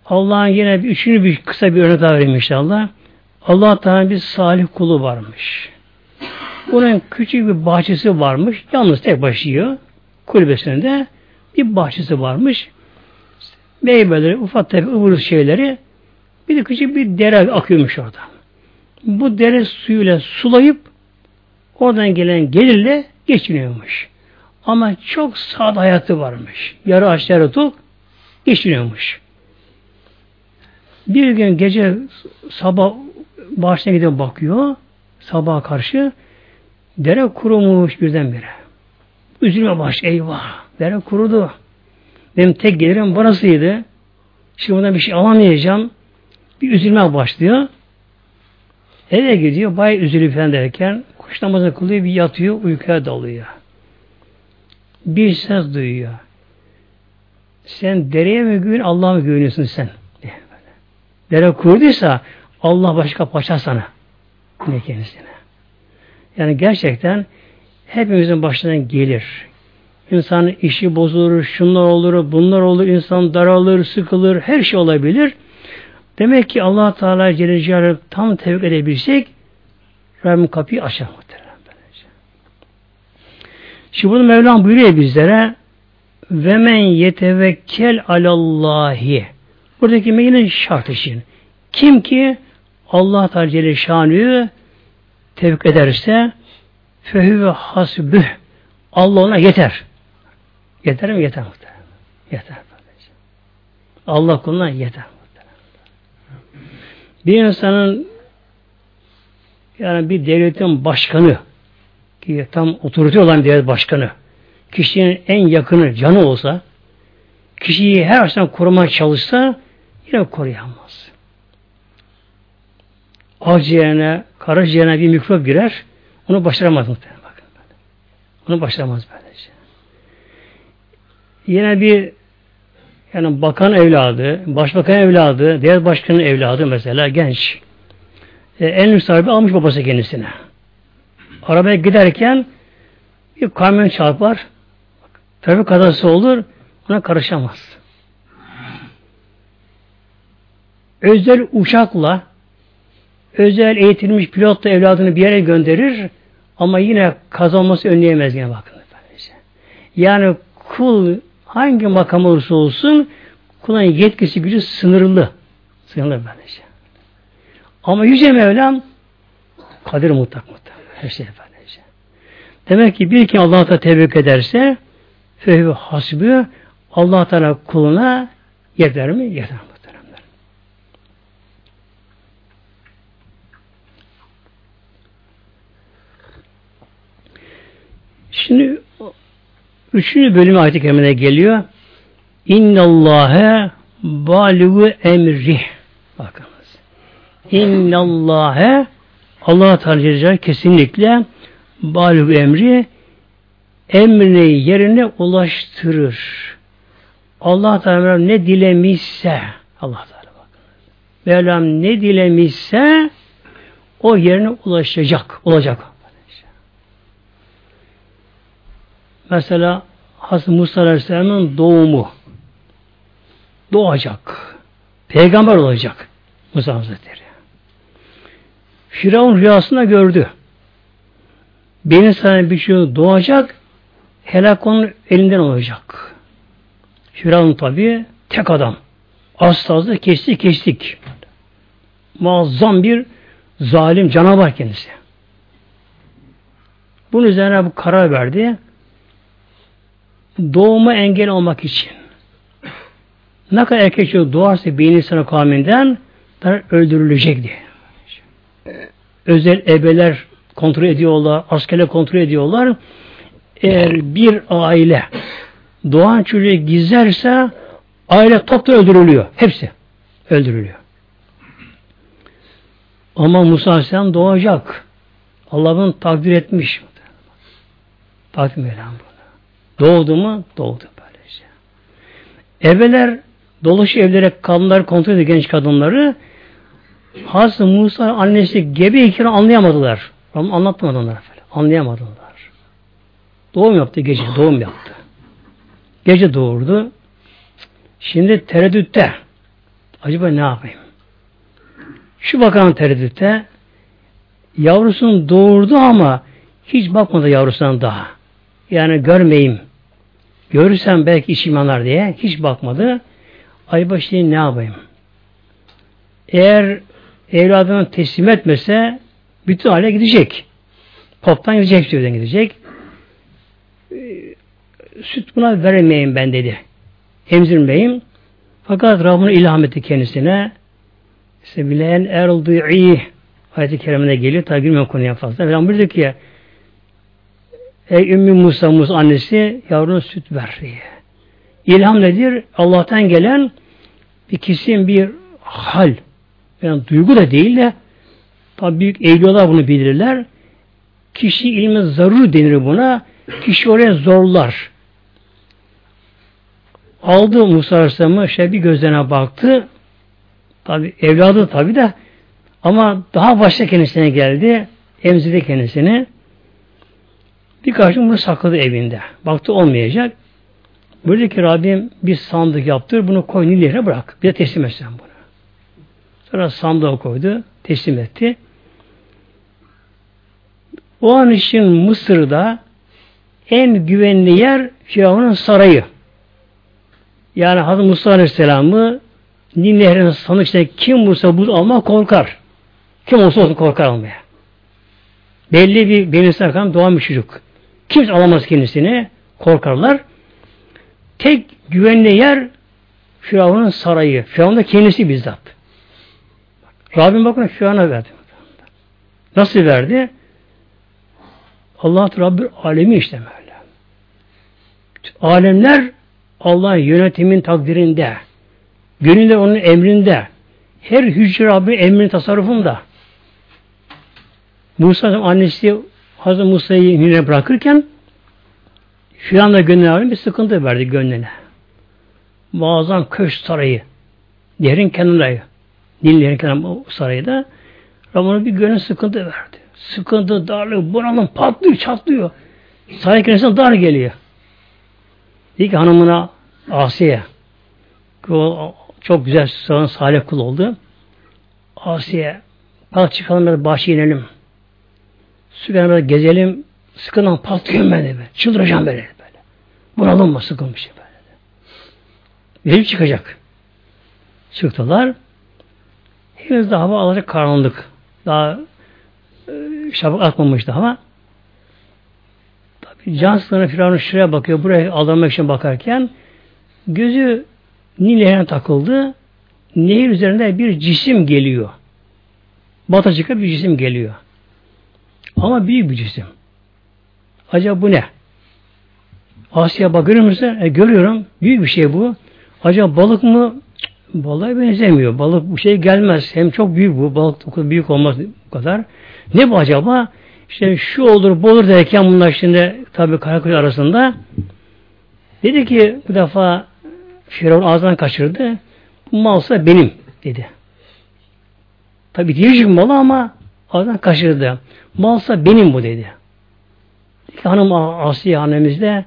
Allah'ın yine bir üçüncü bir kısa bir örnek daha vereyim inşallah. Allah Teala bir salih kulu varmış. Bunun küçük bir bahçesi varmış. Yalnız tek başlıyor. Kulübesinde bir bahçesi varmış. Meyveleri, ufak tefek ıvır şeyleri bir de küçük bir dere akıyormuş orada. Bu dere suyuyla sulayıp oradan gelen gelirle geçiniyormuş. Ama çok sade hayatı varmış. Yarı aç yarı tok geçiniyormuş. Bir gün gece sabah bahçene gidip bakıyor. Sabaha karşı dere kurumuş birdenbire. Üzülme baş eyvah. Dere kurudu. Benim tek gelirim burasıydı. Şimdi bundan bir şey alamayacağım. Bir üzülme başlıyor. Eve gidiyor, bay üzülüp falan derken kuş namazını kılıyor, bir yatıyor, uykuya dalıyor. Bir ses duyuyor. Sen dereye mi güven, Allah'a mı güveniyorsun sen? Dere kurduysa Allah başka paşa sana. Ne kendisine. Yani gerçekten hepimizin başından gelir. İnsanın işi bozulur, şunlar olur, bunlar olur, insan daralır, sıkılır, her şey olabilir. Demek ki allah Teala Celle tam tevk edebilsek Rabbim kapıyı açar. Şimdi bunu Mevlam buyuruyor bizlere ve men yetevekkel alallahi buradaki meyinin şart için kim ki Allah Teala Celle Şanlı'yı tevk ederse fehüve hasbüh Allah ona yeter. Yeter mi? Yeter muhtemelen. Yeter. Allah kuluna yeter. Bir insanın yani bir devletin başkanı ki tam otorite olan devlet başkanı kişinin en yakını canı olsa kişiyi her açıdan korumaya çalışsa yine koruyamaz. Akciğerine, karaciğerine bir mikrop girer onu başaramaz muhtemelen. Bakın. Onu başaramaz böylece. Yine bir yani bakan evladı, başbakan evladı, devlet başkanının evladı mesela genç. E, en lüks sahibi almış babası kendisine. Arabaya giderken bir kamyon çarpar, trafik kazası olur, ona karışamaz. Özel uçakla, özel eğitilmiş pilotla evladını bir yere gönderir ama yine kazanması önleyemez yine bakın. Yani kul hangi makam olursa olsun kulun yetkisi gücü sınırlı. Sınırlı böylece. Ama Yüce Mevlam kadir mutlak mutlak. Her şey böylece. Demek ki bir ki Allah Teala tebrik ederse fehü hasbü Allah Teala kuluna yeter mi? Yeter muhteremler. Şimdi Üçüncü bölüm ayet-i kerimede geliyor. İnnallâhe bâlû emri. Bakınız. İnnallâhe Allah Teala kesinlikle bâlû emri emrini yerine ulaştırır. Allah Teala ne dilemişse Allah Teala bakınız. Mevlam ne dilemişse o yerine ulaşacak, olacak. Mesela Hazreti Musa Aleyhisselam'ın doğumu doğacak. Peygamber olacak Musa Hazretleri. Firavun rüyasında gördü. Benim sana bir şey doğacak, helak onun elinden olacak. Firavun tabi tek adam. Asla kesti kestik. Muazzam bir zalim canavar kendisi. Bunun üzerine bu karar verdi doğuma engel olmak için ne kadar erkek çocuk doğarsa bir insan kavminden öldürülecek diye. Özel ebeler kontrol ediyorlar, askerler kontrol ediyorlar. Eğer bir aile doğan çocuğu gizlerse aile topta öldürülüyor. Hepsi öldürülüyor. Ama Musa Aleyhisselam doğacak. Allah'ın takdir etmiş. Takdir Mevlam bu. Doğdu mu? Doğdu böylece. Eveler dolaşıyor evlere kadınlar kontrol ediyor genç kadınları. Hazreti Musa annesi gebe iken anlayamadılar. Ama anlatmadı onlara böyle. Anlayamadılar. Doğum yaptı gece. Doğum yaptı. Gece doğurdu. Şimdi tereddütte. Acaba ne yapayım? Şu bakan tereddütte yavrusunu doğurdu ama hiç bakmadı yavrusuna daha. Yani görmeyeyim. Görürsem belki içim yanar diye hiç bakmadı. Ay şimdi ne yapayım? Eğer evladını teslim etmese bütün hale gidecek. Poptan gidecek, hepsinden gidecek. Ee, süt buna veremeyeyim ben dedi. Emzirmeyeyim. Fakat Rabbim ilham etti kendisine. İşte bilen erdi'i ayet-i kerimine geliyor. Tabi girmiyorum konuya fazla. Mevlam buyurdu ki Ey Ümmü Musa, Musa annesi yavruna süt ver diye. İlham nedir? Allah'tan gelen bir kesin bir hal. Yani duygu da değil de Tabi büyük evliyalar bunu bilirler. Kişi ilmi zarur denir buna. Kişi oraya zorlar. Aldı Musa Aleyhisselam'ı şey bir gözlerine baktı. Tabi evladı tabi de ama daha başta kendisine geldi. Emzirdi kendisini. Birkaç gün bunu sakladı evinde. Baktı olmayacak. Böyle ki Rabbim bir sandık yaptır, bunu koy Nil bırak. Bir de teslim etsen bunu. Sonra sandığa koydu, teslim etti. O an için Mısır'da en güvenli yer Firavun'un sarayı. Yani Hazreti Musa Aleyhisselam'ı Nil Nehri'nin sandık kim bulsa bu alma korkar. Kim olsa olsun korkar almaya. Belli bir benim sakam doğan bir çocuk. Kimse alamaz kendisini. Korkarlar. Tek güvenli yer Firavun'un sarayı. Firavun da kendisi bizzat. Rabbim bakın Firavun'a verdi. Nasıl verdi? Allah Rabbül alemi işte böyle. Alemler Allah'ın yönetimin takdirinde. Gönüller onun emrinde. Her hücre Rabbin emrinin tasarrufunda. Musa annesi Hazreti Musa'yı yine bırakırken Firavun da gönlüne bir sıkıntı verdi gönlüne. Muazzam köş sarayı. Nehrin kenarı. Nil nehrin kenarı sarayı da Rabbine bir gönül sıkıntı verdi. Sıkıntı, darlık, bunalım patlıyor, çatlıyor. Saray kendisine dar geliyor. Dedi ki hanımına Asiye o çok güzel sağın salih kul oldu. Asiye kalk çıkalım bahçeye inelim. Sübhanallah gezelim. Sıkıntı patlıyorum ben de böyle. Çıldıracağım böyle. böyle. Bunalım mı sıkılmış şey böyle. Gelip çıkacak. Çıktılar. Henüz daha hava alacak karanlık. Daha e, şabak atmamıştı ama tabi can sınırı Firavun şuraya bakıyor. Buraya aldanmak için bakarken gözü Nil takıldı. Nehir üzerinde bir cisim geliyor. Batacıka bir cisim geliyor. Ama büyük bir cisim. Acaba bu ne? Asya bakıyor musun? E, görüyorum. Büyük bir şey bu. Acaba balık mı? Balığa benzemiyor. Balık bu şey gelmez. Hem çok büyük bu. Balık büyük olmaz bu kadar. Ne bu acaba? İşte şu olur, bu olur derken bunlar şimdi tabi karakol arasında dedi ki bu defa Firavun ağzından kaçırdı. Bu malsa benim dedi. Tabi diyecek malı ama ağzından kaçırdı. Malsa benim bu dedi. dedi ki, hanım Asiye annemizde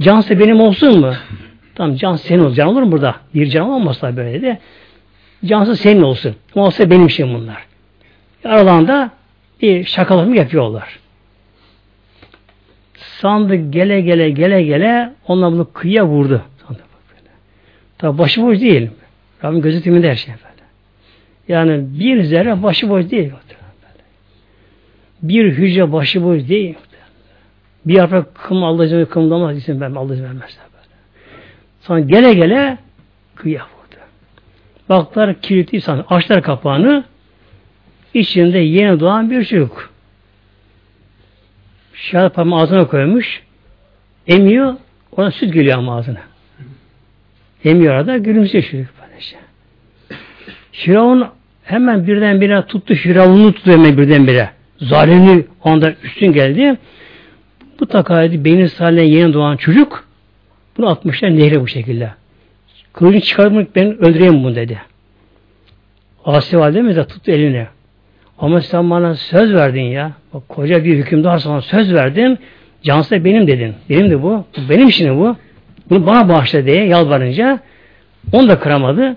cansa benim olsun mu? Tamam can senin olsun. Can olur mu burada? Bir can olmazsa böyle dedi. Cansı senin olsun. Malsa benim şeyim bunlar. Aralarında bir şakalaşma yapıyorlar. Sandık gele gele gele gele onlar bunu kıyıya vurdu. Sandık böyle. Tabi başıboş değil. Rabbim gözetiminde her şey böyle. Yani bir zerre başıboş değil. Bir hücre başıboş değil. Bir yaprak kım alacağını kımlamaz isim vermez. Alacağını vermezler böyle. Sonra gele gele kıyıya vurdu. Baklar kilitli insan. Açlar kapağını içinde yeni doğan bir çocuk. Şehadet parmağı ağzına koymuş. Emiyor. Ona süt geliyor ama ağzına. Emiyor arada gülümsüyor çocuk. Böylece. Firavun hemen birdenbire tuttu. Firavun'u tuttu hemen birdenbire. Zalimli onda üstün geldi. Bu takaydı beyni saline yeni doğan çocuk bunu atmışlar nehre bu şekilde. Kılıcını çıkarmak ben öldüreyim bunu dedi. Asi validemiz de tuttu eline. Ama sen bana söz verdin ya. Bak, koca bir hükümdar sana söz verdin. Cansı benim dedin. Benim de bu. benim işim bu. Bunu bana bağışla diye yalvarınca onu da kıramadı.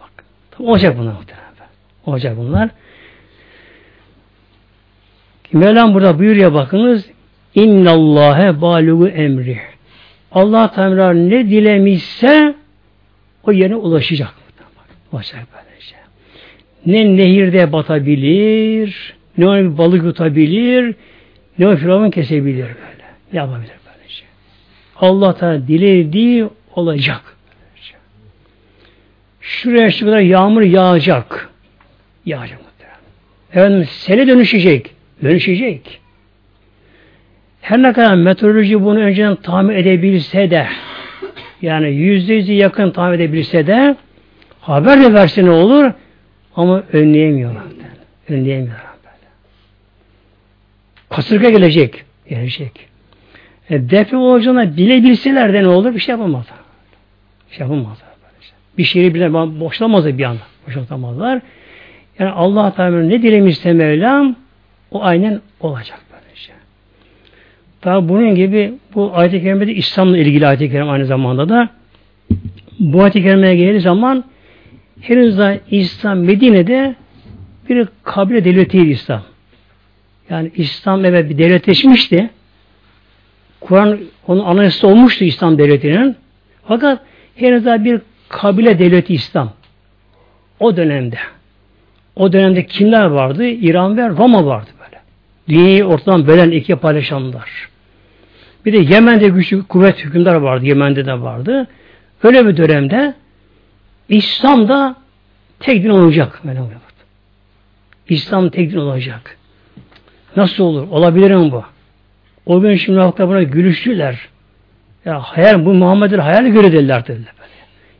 Bak, olacak bunlar muhtemelen. Olacak bunlar. Mevlam burada buyuruyor bakınız. İnnallâhe bâlugu emri. Allah Teala ne dilemişse o yerine ulaşacak. Ulaşacak böylece. Ne nehirde batabilir, ne bir balık yutabilir, ne o firavun kesebilir böyle. Yapabilir böylece. Allah Teala dilediği olacak. Böylece. Şuraya şu kadar yağmur yağacak. Yağacak. Efendim sele dönüşecek. Dönüşecek. Her ne kadar meteoroloji bunu önceden tahmin edebilse de yani yüzde yüzü yakın tahmin edebilse de haber de verse ne olur ama önleyemiyorlar. Önleyemiyorlar böyle. Kasırga gelecek. Gelecek. E, deprem olacağını bile bilseler de ne olur? Bir şey yapamazlar. Bir şey yapamazlar. Bir şeyi bile boşlamazlar bir anda. Boşaltamazlar. Yani Allah Teala ne dilemişse Mevlam o aynen olacak böylece. Tabi bunun gibi bu ayet-i kerimede İslam'la ilgili ayet-i kerim aynı zamanda da bu ayet-i kerimeye geldiği zaman henüz daha İslam Medine'de bir kabile devletiydi İslam. Yani İslam evet bir devletleşmişti. Kur'an onun anayasası olmuştu İslam devletinin. Fakat henüz daha bir kabile devleti İslam. O dönemde. O dönemde kimler vardı? İran ve Roma vardı. Dünyayı ortadan bölen iki paylaşanlar. Bir de Yemen'de güçlü kuvvet hükümdar vardı. Yemen'de de vardı. Öyle bir dönemde İslam da tek din olacak. İslam tek din olacak. Nasıl olur? Olabilir mi bu? O gün şimdi halkta buna gülüştüler. Ya hayal, bu Muhammed'in hayal göre dediler dediler.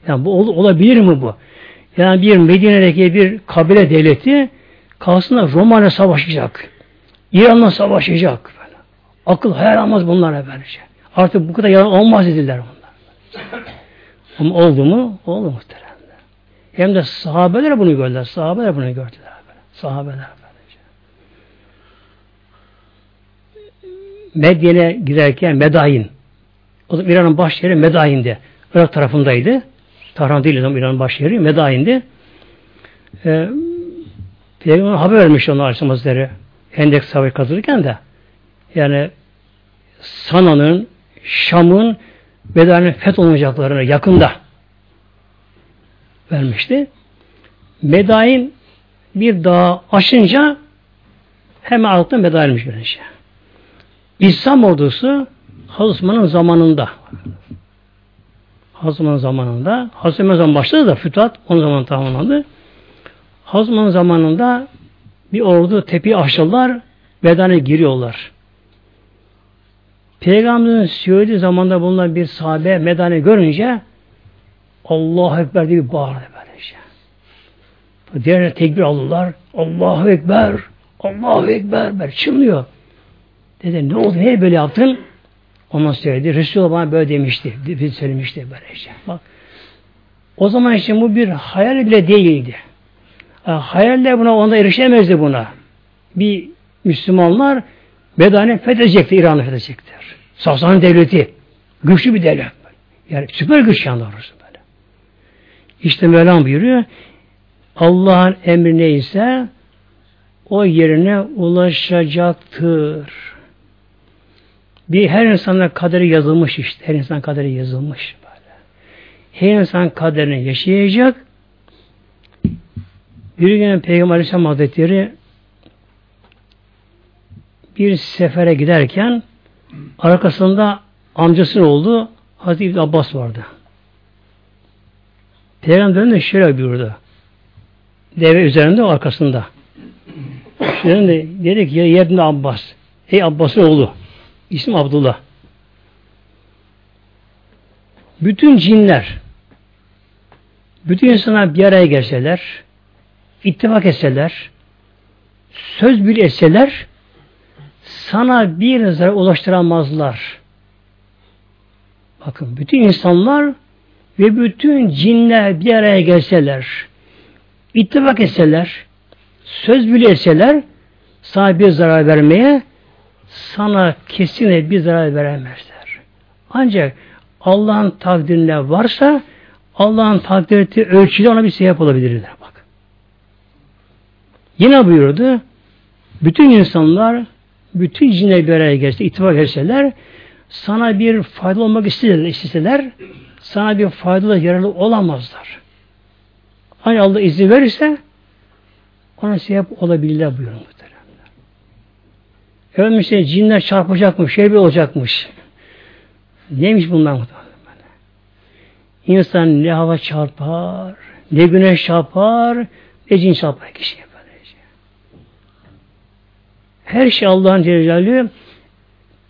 Yani bu olabilir mi bu? Yani bir Medine'deki bir kabile devleti kalsın Roma'yla savaşacak. İran'la savaşacak. Böyle. Akıl hayal almaz bunlara böylece. Artık bu kadar yalan olmaz dediler bunlar. Ama oldu mu? Oldu muhteremler. Hem de sahabeler bunu gördüler. Sahabeler bunu gördüler. Böyle. Sahabeler böylece. Medyen'e giderken Medayin. O zaman İran'ın baş yeri Medain'de. Irak tarafındaydı. Tahran değil İran'ın baş yeri Medain'di. Ee, Peygamber haber vermiş onlar Aleyhisselam Hazretleri. Hendek Savaşı kazılırken de yani Sana'nın, Şam'ın Medain'in fetholunacaklarını yakında vermişti. Medain bir dağ aşınca hemen altında Medain'miş böylece. İslam ordusu Hazreti zamanında Hazreti zamanında Hazreti zaman başladı da fütuhat onun zaman tamamlandı. Hazreti zamanında bir ordu tepeyi aşırlar bedane giriyorlar. Peygamberin söylediği zamanda bulunan bir sahabe medane görünce Allahu Ekber diye bir bağırdı böylece. Diğerler tekbir aldılar. Allahu Ekber, Allahu Ekber, ber çınlıyor. Dedi ne oldu, niye böyle yaptın? Ondan söyledi. Resulullah bana böyle demişti. Bir söylemişti böylece. Bak. O zaman için bu bir hayal bile değildi. Hayaller buna onda erişemezdi buna. Bir Müslümanlar Bedane fethedecekti, İran'ı fethedecektir. Sasani devleti. Güçlü bir devlet. Yani süper güç yandı orası böyle. İşte Mevlam buyuruyor. Allah'ın emri neyse o yerine ulaşacaktır. Bir her insana kaderi yazılmış işte. Her insan kaderi yazılmış böyle. Her insan kaderini yaşayacak. Bir gün Peygamber Aleyhisselam Hazretleri bir sefere giderken arkasında amcasının oldu Hazreti İbni Abbas vardı. Peygamber de şöyle buyurdu. Deve üzerinde arkasında. Şöyle de dedi ki İbni Abbas. Ey Abbas'ın oğlu. İsmi Abdullah. Bütün cinler bütün insanlar bir araya gelseler ittifak etseler söz bir etseler sana bir zarar ulaştıramazlar. Bakın bütün insanlar ve bütün cinler bir araya gelseler, ittifak etseler, söz bile etseler, sana bir zarar vermeye sana kesinlikle bir zarar veremezler. Ancak Allah'ın takdirinde varsa Allah'ın takdir ettiği ölçüde ona bir sebep olabilirler. Yine buyurdu. Bütün insanlar bütün cinler bir araya gelse, ittifak etseler, sana bir faydalı olmak isteseler, sana bir faydalı yararlı olamazlar. Hani Allah izin verirse ona sebep olabilirler buyuruyor muhteremler. Efendim işte cinler çarpacakmış, şey bir olacakmış. Neymiş bunlar muhtemelen? İnsan ne hava çarpar, ne güneş çarpar, ne cin çarpar kişiye. Her şey Allah'ın Celle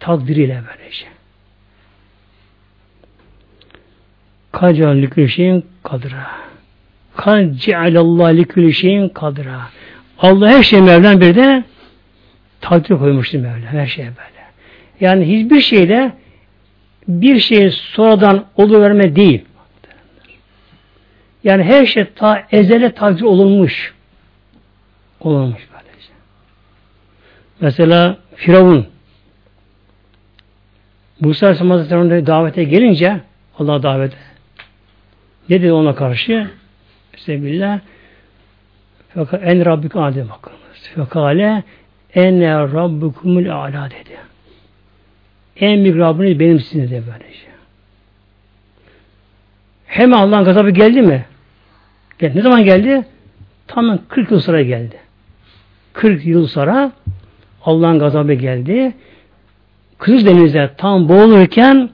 takdiriyle böylece. Kacal likül şeyin kadra. Kad cealallah likül şeyin kadra. Allah her şey Mevlam bir de takdir koymuştur Mevla. Her şeye böyle. Yani hiçbir şeyde bir şey sonradan oluverme değil. Yani her şey ta ezele takdir olunmuş. Olunmuş. Mesela Firavun Musa Aleyhisselam Hazretleri'nin davete gelince Allah davete ne dedi ona karşı? Sebillah fakat en Rabbik Adem bakınız. Fekale en Rabbukumul Ala dedi. En büyük Rabbiniz benim sizin de böylece. Hemen Allah'ın gazabı geldi mi? Geldi. Ne zaman geldi? Tam 40 yıl sonra geldi. 40 yıl sonra Allah'ın gazabı geldi. Kız denizde tam boğulurken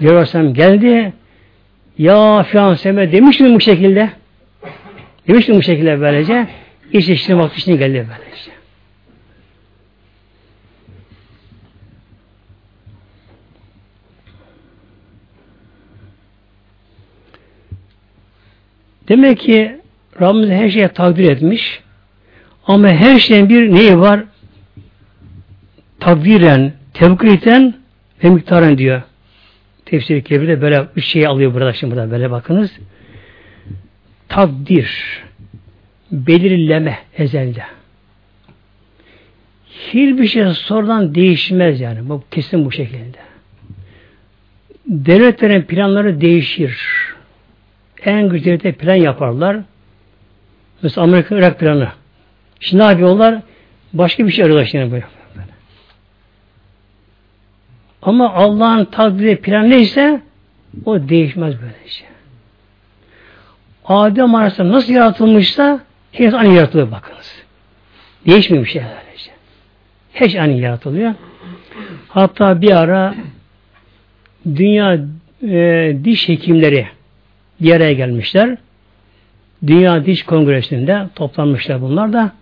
Cebrail geldi. Ya filan seme demiştim bu şekilde. Demiştim bu şekilde böylece. İş işine vakti için geldi böylece. Demek ki Rabbimiz her şeye takdir etmiş. Ama her şeyin bir neyi var? Takdiren, tevkiten ve miktaren diyor. Tefsir-i Kebir'de böyle üç şey alıyor burada şimdi burada böyle bakınız. Takdir, belirleme ezelde. Hiçbir şey sonradan değişmez yani. Bu kesin bu şekilde. Devletlerin planları değişir. En güzel plan yaparlar. Mesela Amerika Irak planı. Şimdi ne yapıyorlar? Başka bir şey arıyorlar şimdi böyle. Ama Allah'ın takdiri plan neyse o değişmez böyle şey. Adem arasında nasıl yaratılmışsa herkes aynı yaratılıyor bakınız. Değişmiyor bir şey böylece. Hiç aynı yaratılıyor. Hatta bir ara dünya e, diş hekimleri bir araya gelmişler. Dünya Diş Kongresi'nde toplanmışlar bunlar da.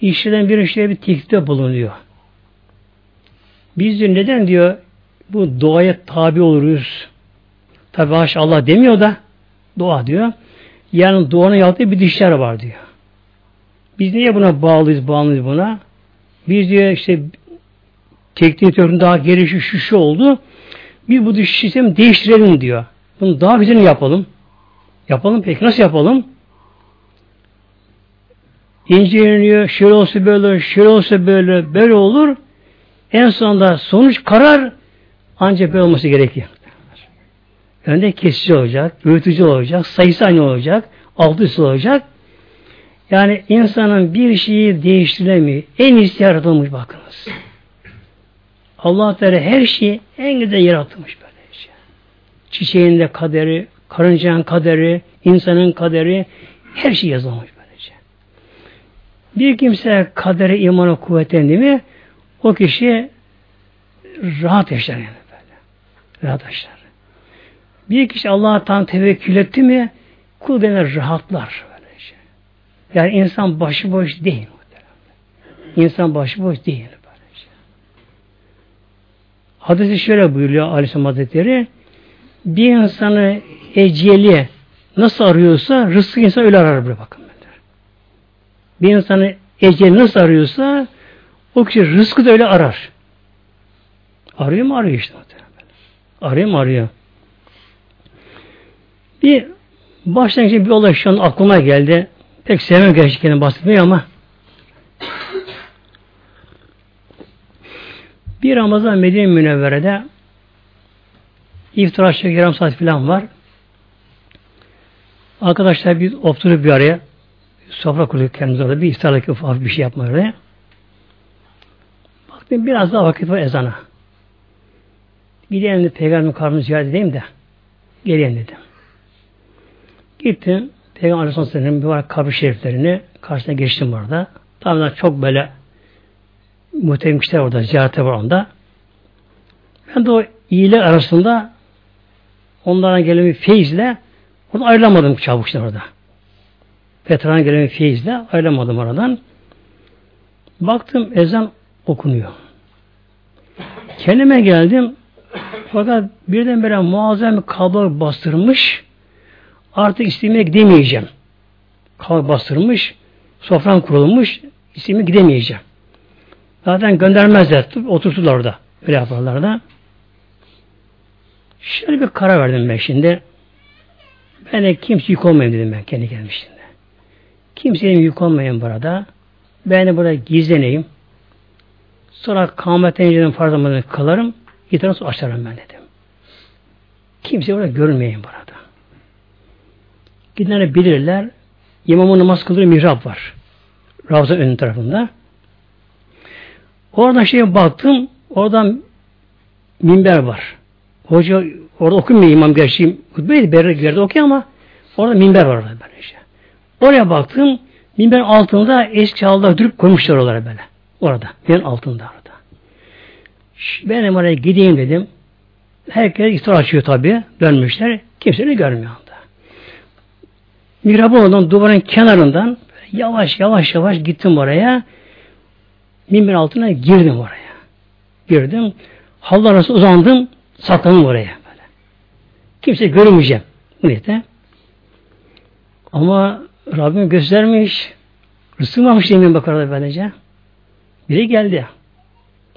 İşçiden bir işe bir teklifte bulunuyor. Biz diyor neden diyor bu doğaya tabi oluruz. Tabi haş Allah demiyor da doğa diyor. Yani doğanın yarattığı bir dişler var diyor. Biz niye buna bağlıyız, bağlıyız buna? Biz diyor işte teknik teorinin daha gelişi şu şu oldu. Biz bu diş sistemi değiştirelim diyor. Bunu daha güzel yapalım. Yapalım peki. Nasıl yapalım? İnceleniyor. Şöyle olsa böyle, şöyle olsa böyle, böyle olur. En sonunda sonuç karar ancak böyle olması gerekiyor. Önde kesici olacak, büyütücü olacak, sayısı aynı olacak, altı üstü olacak. Yani insanın bir şeyi değiştiremiyor. En iyisi yaratılmış bakınız. Allah Teala her şeyi en güzel yaratılmış böyle şey. Çiçeğin de kaderi, karıncanın kaderi, insanın kaderi, her şey yazılmış böylece. Bir kimse kadere imana kuvvetlendi mi o kişi rahat yaşar yani böyle. Rahat yaşar. Bir kişi Allah'a tam tevekkül etti mi kul denir rahatlar. Böyle şey. Yani insan başıboş değil. İnsan başıboş değil. Böyle şey. Hadisi şöyle buyuruyor Aleyhisselam Hazretleri bir insanı eceli nasıl arıyorsa rızkı insan öyle arar böyle bakın. Bir insanı eceli nasıl arıyorsa o kişi rızkı da öyle arar. Arıyor mu? Arıyor işte. Arıyor mu? Arıyor. Bir başlangıç bir olay şu an aklıma geldi. Pek sevmem gerçekten bahsetmeyi ama bir Ramazan Medine Münevvere'de iftira çek yarım saat falan var. Arkadaşlar bir oturup bir araya sofra kurduk kendimize orada bir iftarlık ufak bir şey yapmaya. Baktım biraz daha vakit var ezana. Gideyim de Peygamber'in karnını ziyaret edeyim de geleyim dedim. Gittim. Peygamber Aleyhisselam'ın var kabir şeriflerini karşısına geçtim orada. Tabii çok böyle muhtemelen kişiler orada, ziyarete var onda. Ben de o iyiler arasında onlardan gelen bir feyizle oradan ayrılamadım işte orada. Petra'dan gelen bir feyizle ayrılamadım oradan. Baktım ezan okunuyor. Kendime geldim. Fakat birdenbire muazzam bir kablo bastırmış. Artık istemeye gidemeyeceğim. Kablo bastırmış. Sofram kurulmuş. İsmi gidemeyeceğim. Zaten göndermezler. Oturturlar orada. Öyle yaparlar da. Şöyle bir karar verdim ben şimdi. Ben de kimse yük olmayayım dedim ben kendi şimdi. Kimseye yük olmayayım burada. Ben de burada gizleneyim. Sonra kâhmet enceden farz zamanında kalarım. Gitar nasıl açarım ben dedim. Kimse burada görünmeyeyim burada. Gidenler bilirler. İmamın namaz kıldığı mihrap var. Ravza ön tarafında. Oradan şeye baktım. Oradan minber var. Hoca orada okumuyor imam gerçi hutbeyi bir yerde okuyor ama orada minber var orada böyle işte. Oraya baktım. Minberin altında eski çalda durup koymuşlar oralara böyle. Orada. Minberin altında orada. Ben oraya gideyim dedim. Herkes iftar açıyor tabi. Dönmüşler. Kimse de görmüyor anda. Mihrabı olan duvarın kenarından yavaş yavaş yavaş gittim oraya. Minber altına girdim oraya. Girdim. Hallar arası uzandım. Saklandım oraya. Böyle. Kimse görmeyeceğim. Bu niyete. Ama Rabbim göstermiş. Rızkımamış yemin bakar böylece. Biri geldi.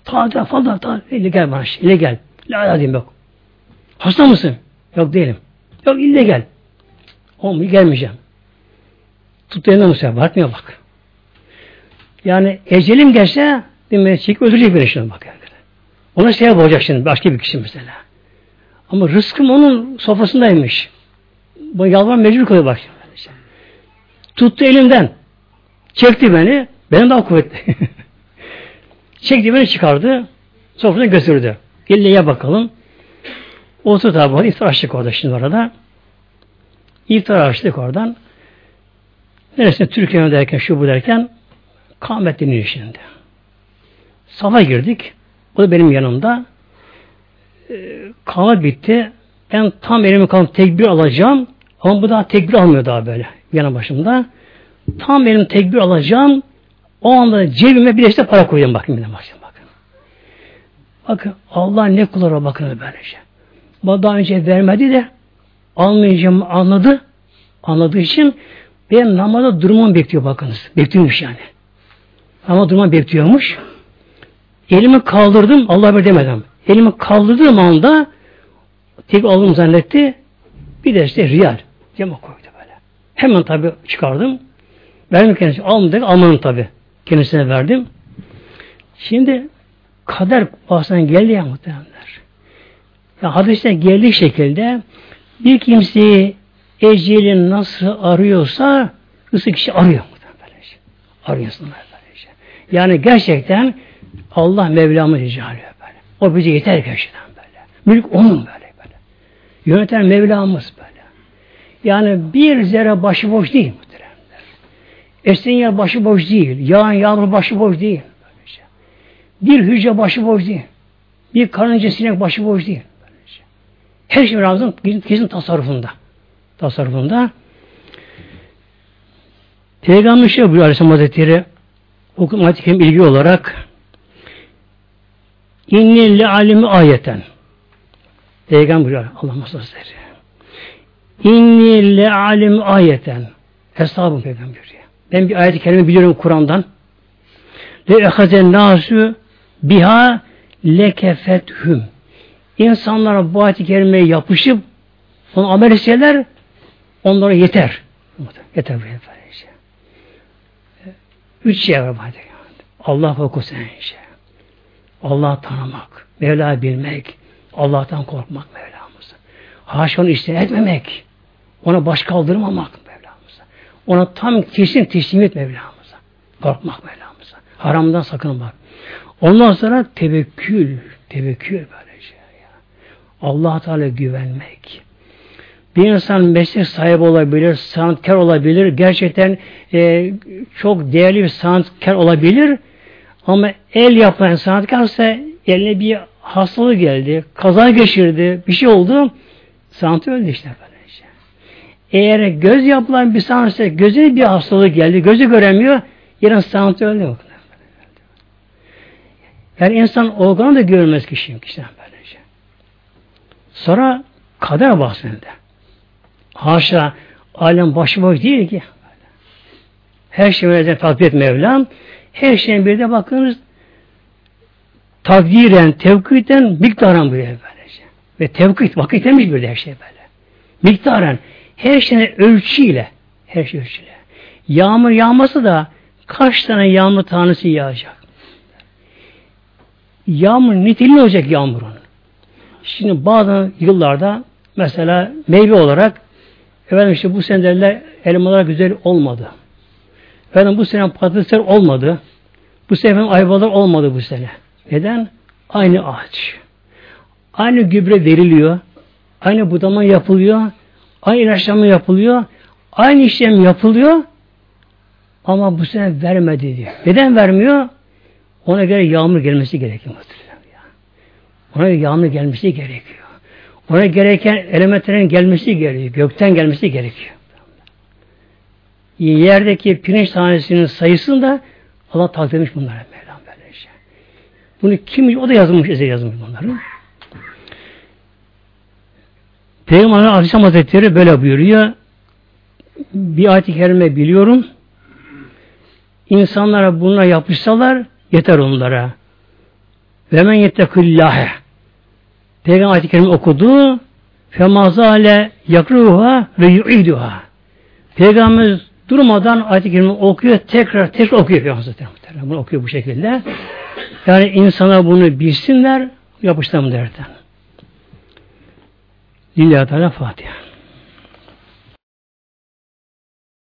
Ta ta falan ta. İlle gel bana. İlle gel. La la diyeyim bak. Hasta mısın? Yok değilim. Yok ille gel. Olmuyor gelmeyeceğim. Tuttu elinden Musa. Bakmıyor bak. Yani ecelim geçse demek çek öldürecek beni şimdi bak. Yani. Ona şey olacak şimdi başka bir kişi mesela. Ama rızkım onun sofrasındaymış. Bu yalvar mecbur koyuyor bak. Tuttu elimden. Çekti beni. Benim daha kuvvetli. Çekti beni çıkardı. Sofrasına götürdü. İlle bakalım. Otur tabi iftar açtık orada şimdi orada. İftar açtık oradan. Neresine Türkiye'ye derken şu bu derken kâhmet deniyor şimdi. Safa girdik. O da benim yanımda. E, kâhmet bitti. Ben tam elimi kalan tekbir alacağım. Ama bu daha tekbir almıyor daha böyle. Yanı başımda. Tam benim tekbir alacağım. O anda cebime bir işte para koyuyorum bakın bir bakın. Bakın, bakın Allah ne kullara bakın böylece. Bana daha önce vermedi de almayacağım anladı. Anladığı için ben namazda durmamı bekliyor bakınız. Bekliyormuş yani. Ama durmamı bekliyormuş. Elimi kaldırdım. Allah bir demedim. Elimi kaldırdığım anda tek aldım zannetti. Bir de işte riyal. Cema koydu böyle. Hemen tabi çıkardım. Verdim kendisine. Almadım. Almadım tabi. Kendisine verdim. Şimdi kader bahseden geldi ya muhtemelenler. Ya hadiste geldiği şekilde bir kimseyi eceli nasıl arıyorsa rızık kişi arıyor. Böylece. Arıyorsunlar böylece. Yani gerçekten Allah Mevlamı rica ediyor böyle. O bize yeter gerçekten böyle. Mülk onun böyle böyle. Yöneten Mevlamız böyle. Yani bir zerre başıboş değil. Esen yer başıboş değil. Yağan yağmur başıboş değil. Böylece. Bir hücre başıboş değil. Bir karınca sinek başıboş değil. Böylece. Her şey Rabbimizin kesin tasarrufunda tasarrufunda. Peygamber şey buyuruyor Aleyhisselam Hazretleri okumayet ilgi olarak İnni le alimi ayeten Peygamber buyuruyor Allah Hazretleri İnni le alim ayeten Hesabım Peygamber. Ben bir ayet-i kerime biliyorum Kur'an'dan. Le ehazen nasu biha lekefethüm. İnsanlara bu ayet-i kerimeye yapışıp onu amel etseler Onlara yeter. Yeter bu böylece. Üç şey var bana. Allah korkusu şey. Allah tanımak, Mevla bilmek, Allah'tan korkmak Mevlamıza. Haşa onu isyan etmemek, ona baş kaldırmamak. Ona tam kesin teslim et Mevlamıza. Korkmak Mevlamıza. Haramdan sakınmak. Ondan sonra tevekkül, tevekkül böylece. Allah Teala güvenmek. Bir insan meslek sahibi olabilir, sanatkar olabilir, gerçekten e, çok değerli bir sanatkar olabilir ama el yapan sanatkarsa eline bir hastalık geldi, kaza geçirdi, bir şey oldu, sanat öldü işte. Eğer göz yapılan bir sanatçı gözüne bir hastalık geldi, gözü göremiyor, yarın sanat öldü. Yani insan organı da görmez kişinin kişiden böylece. Sonra kader bahsinde. Haşa alem başıboş değil ki. Her şey öyle takdir et Mevlam. Her şeyin bir de bakınız takdiren, tevkiten miktaran böyle böylece. Ve tevkit, vakit demiş bir de her şey böyle. Miktaran. Her şeyin ölçüyle. Her şey ölçüyle. Yağmur yağması da kaç tane yağmur tanesi yağacak. Yağmur niteliği olacak yağmurun. Şimdi bazı yıllarda mesela meyve olarak efendim işte bu sene derler elmalar güzel olmadı. Efendim bu sene patatesler olmadı. Bu sene ayvalar olmadı bu sene. Neden? Aynı ağaç. Aynı gübre veriliyor. Aynı budama yapılıyor. Aynı ilaçlama yapılıyor. Aynı işlem yapılıyor. Ama bu sene vermedi diyor. Neden vermiyor? Ona göre yağmur gelmesi gerekiyor. Ona göre yağmur gelmesi gerekiyor. Ona gereken elementlerin gelmesi gerekiyor. Gökten gelmesi gerekiyor. Yerdeki pirinç tanesinin sayısını da Allah takdir etmiş bunlara. Bunu kim o da yazılmış, eze yazılmış bunları. Peygamber Aleyhisselam Hazretleri böyle buyuruyor. Bir ayet-i kerime biliyorum. İnsanlara bununla yapışsalar yeter onlara. Ve men yettekillâhe. Peygamber ayet-i kerime okudu. Femazale yakruha ve yu'iduha. Peygamber durmadan ayet-i kerime okuyor, tekrar tekrar okuyor Peygamber Bunu okuyor bu şekilde. Yani insana bunu bilsinler, yapıştırın derden. Lillahi Teala Fatiha.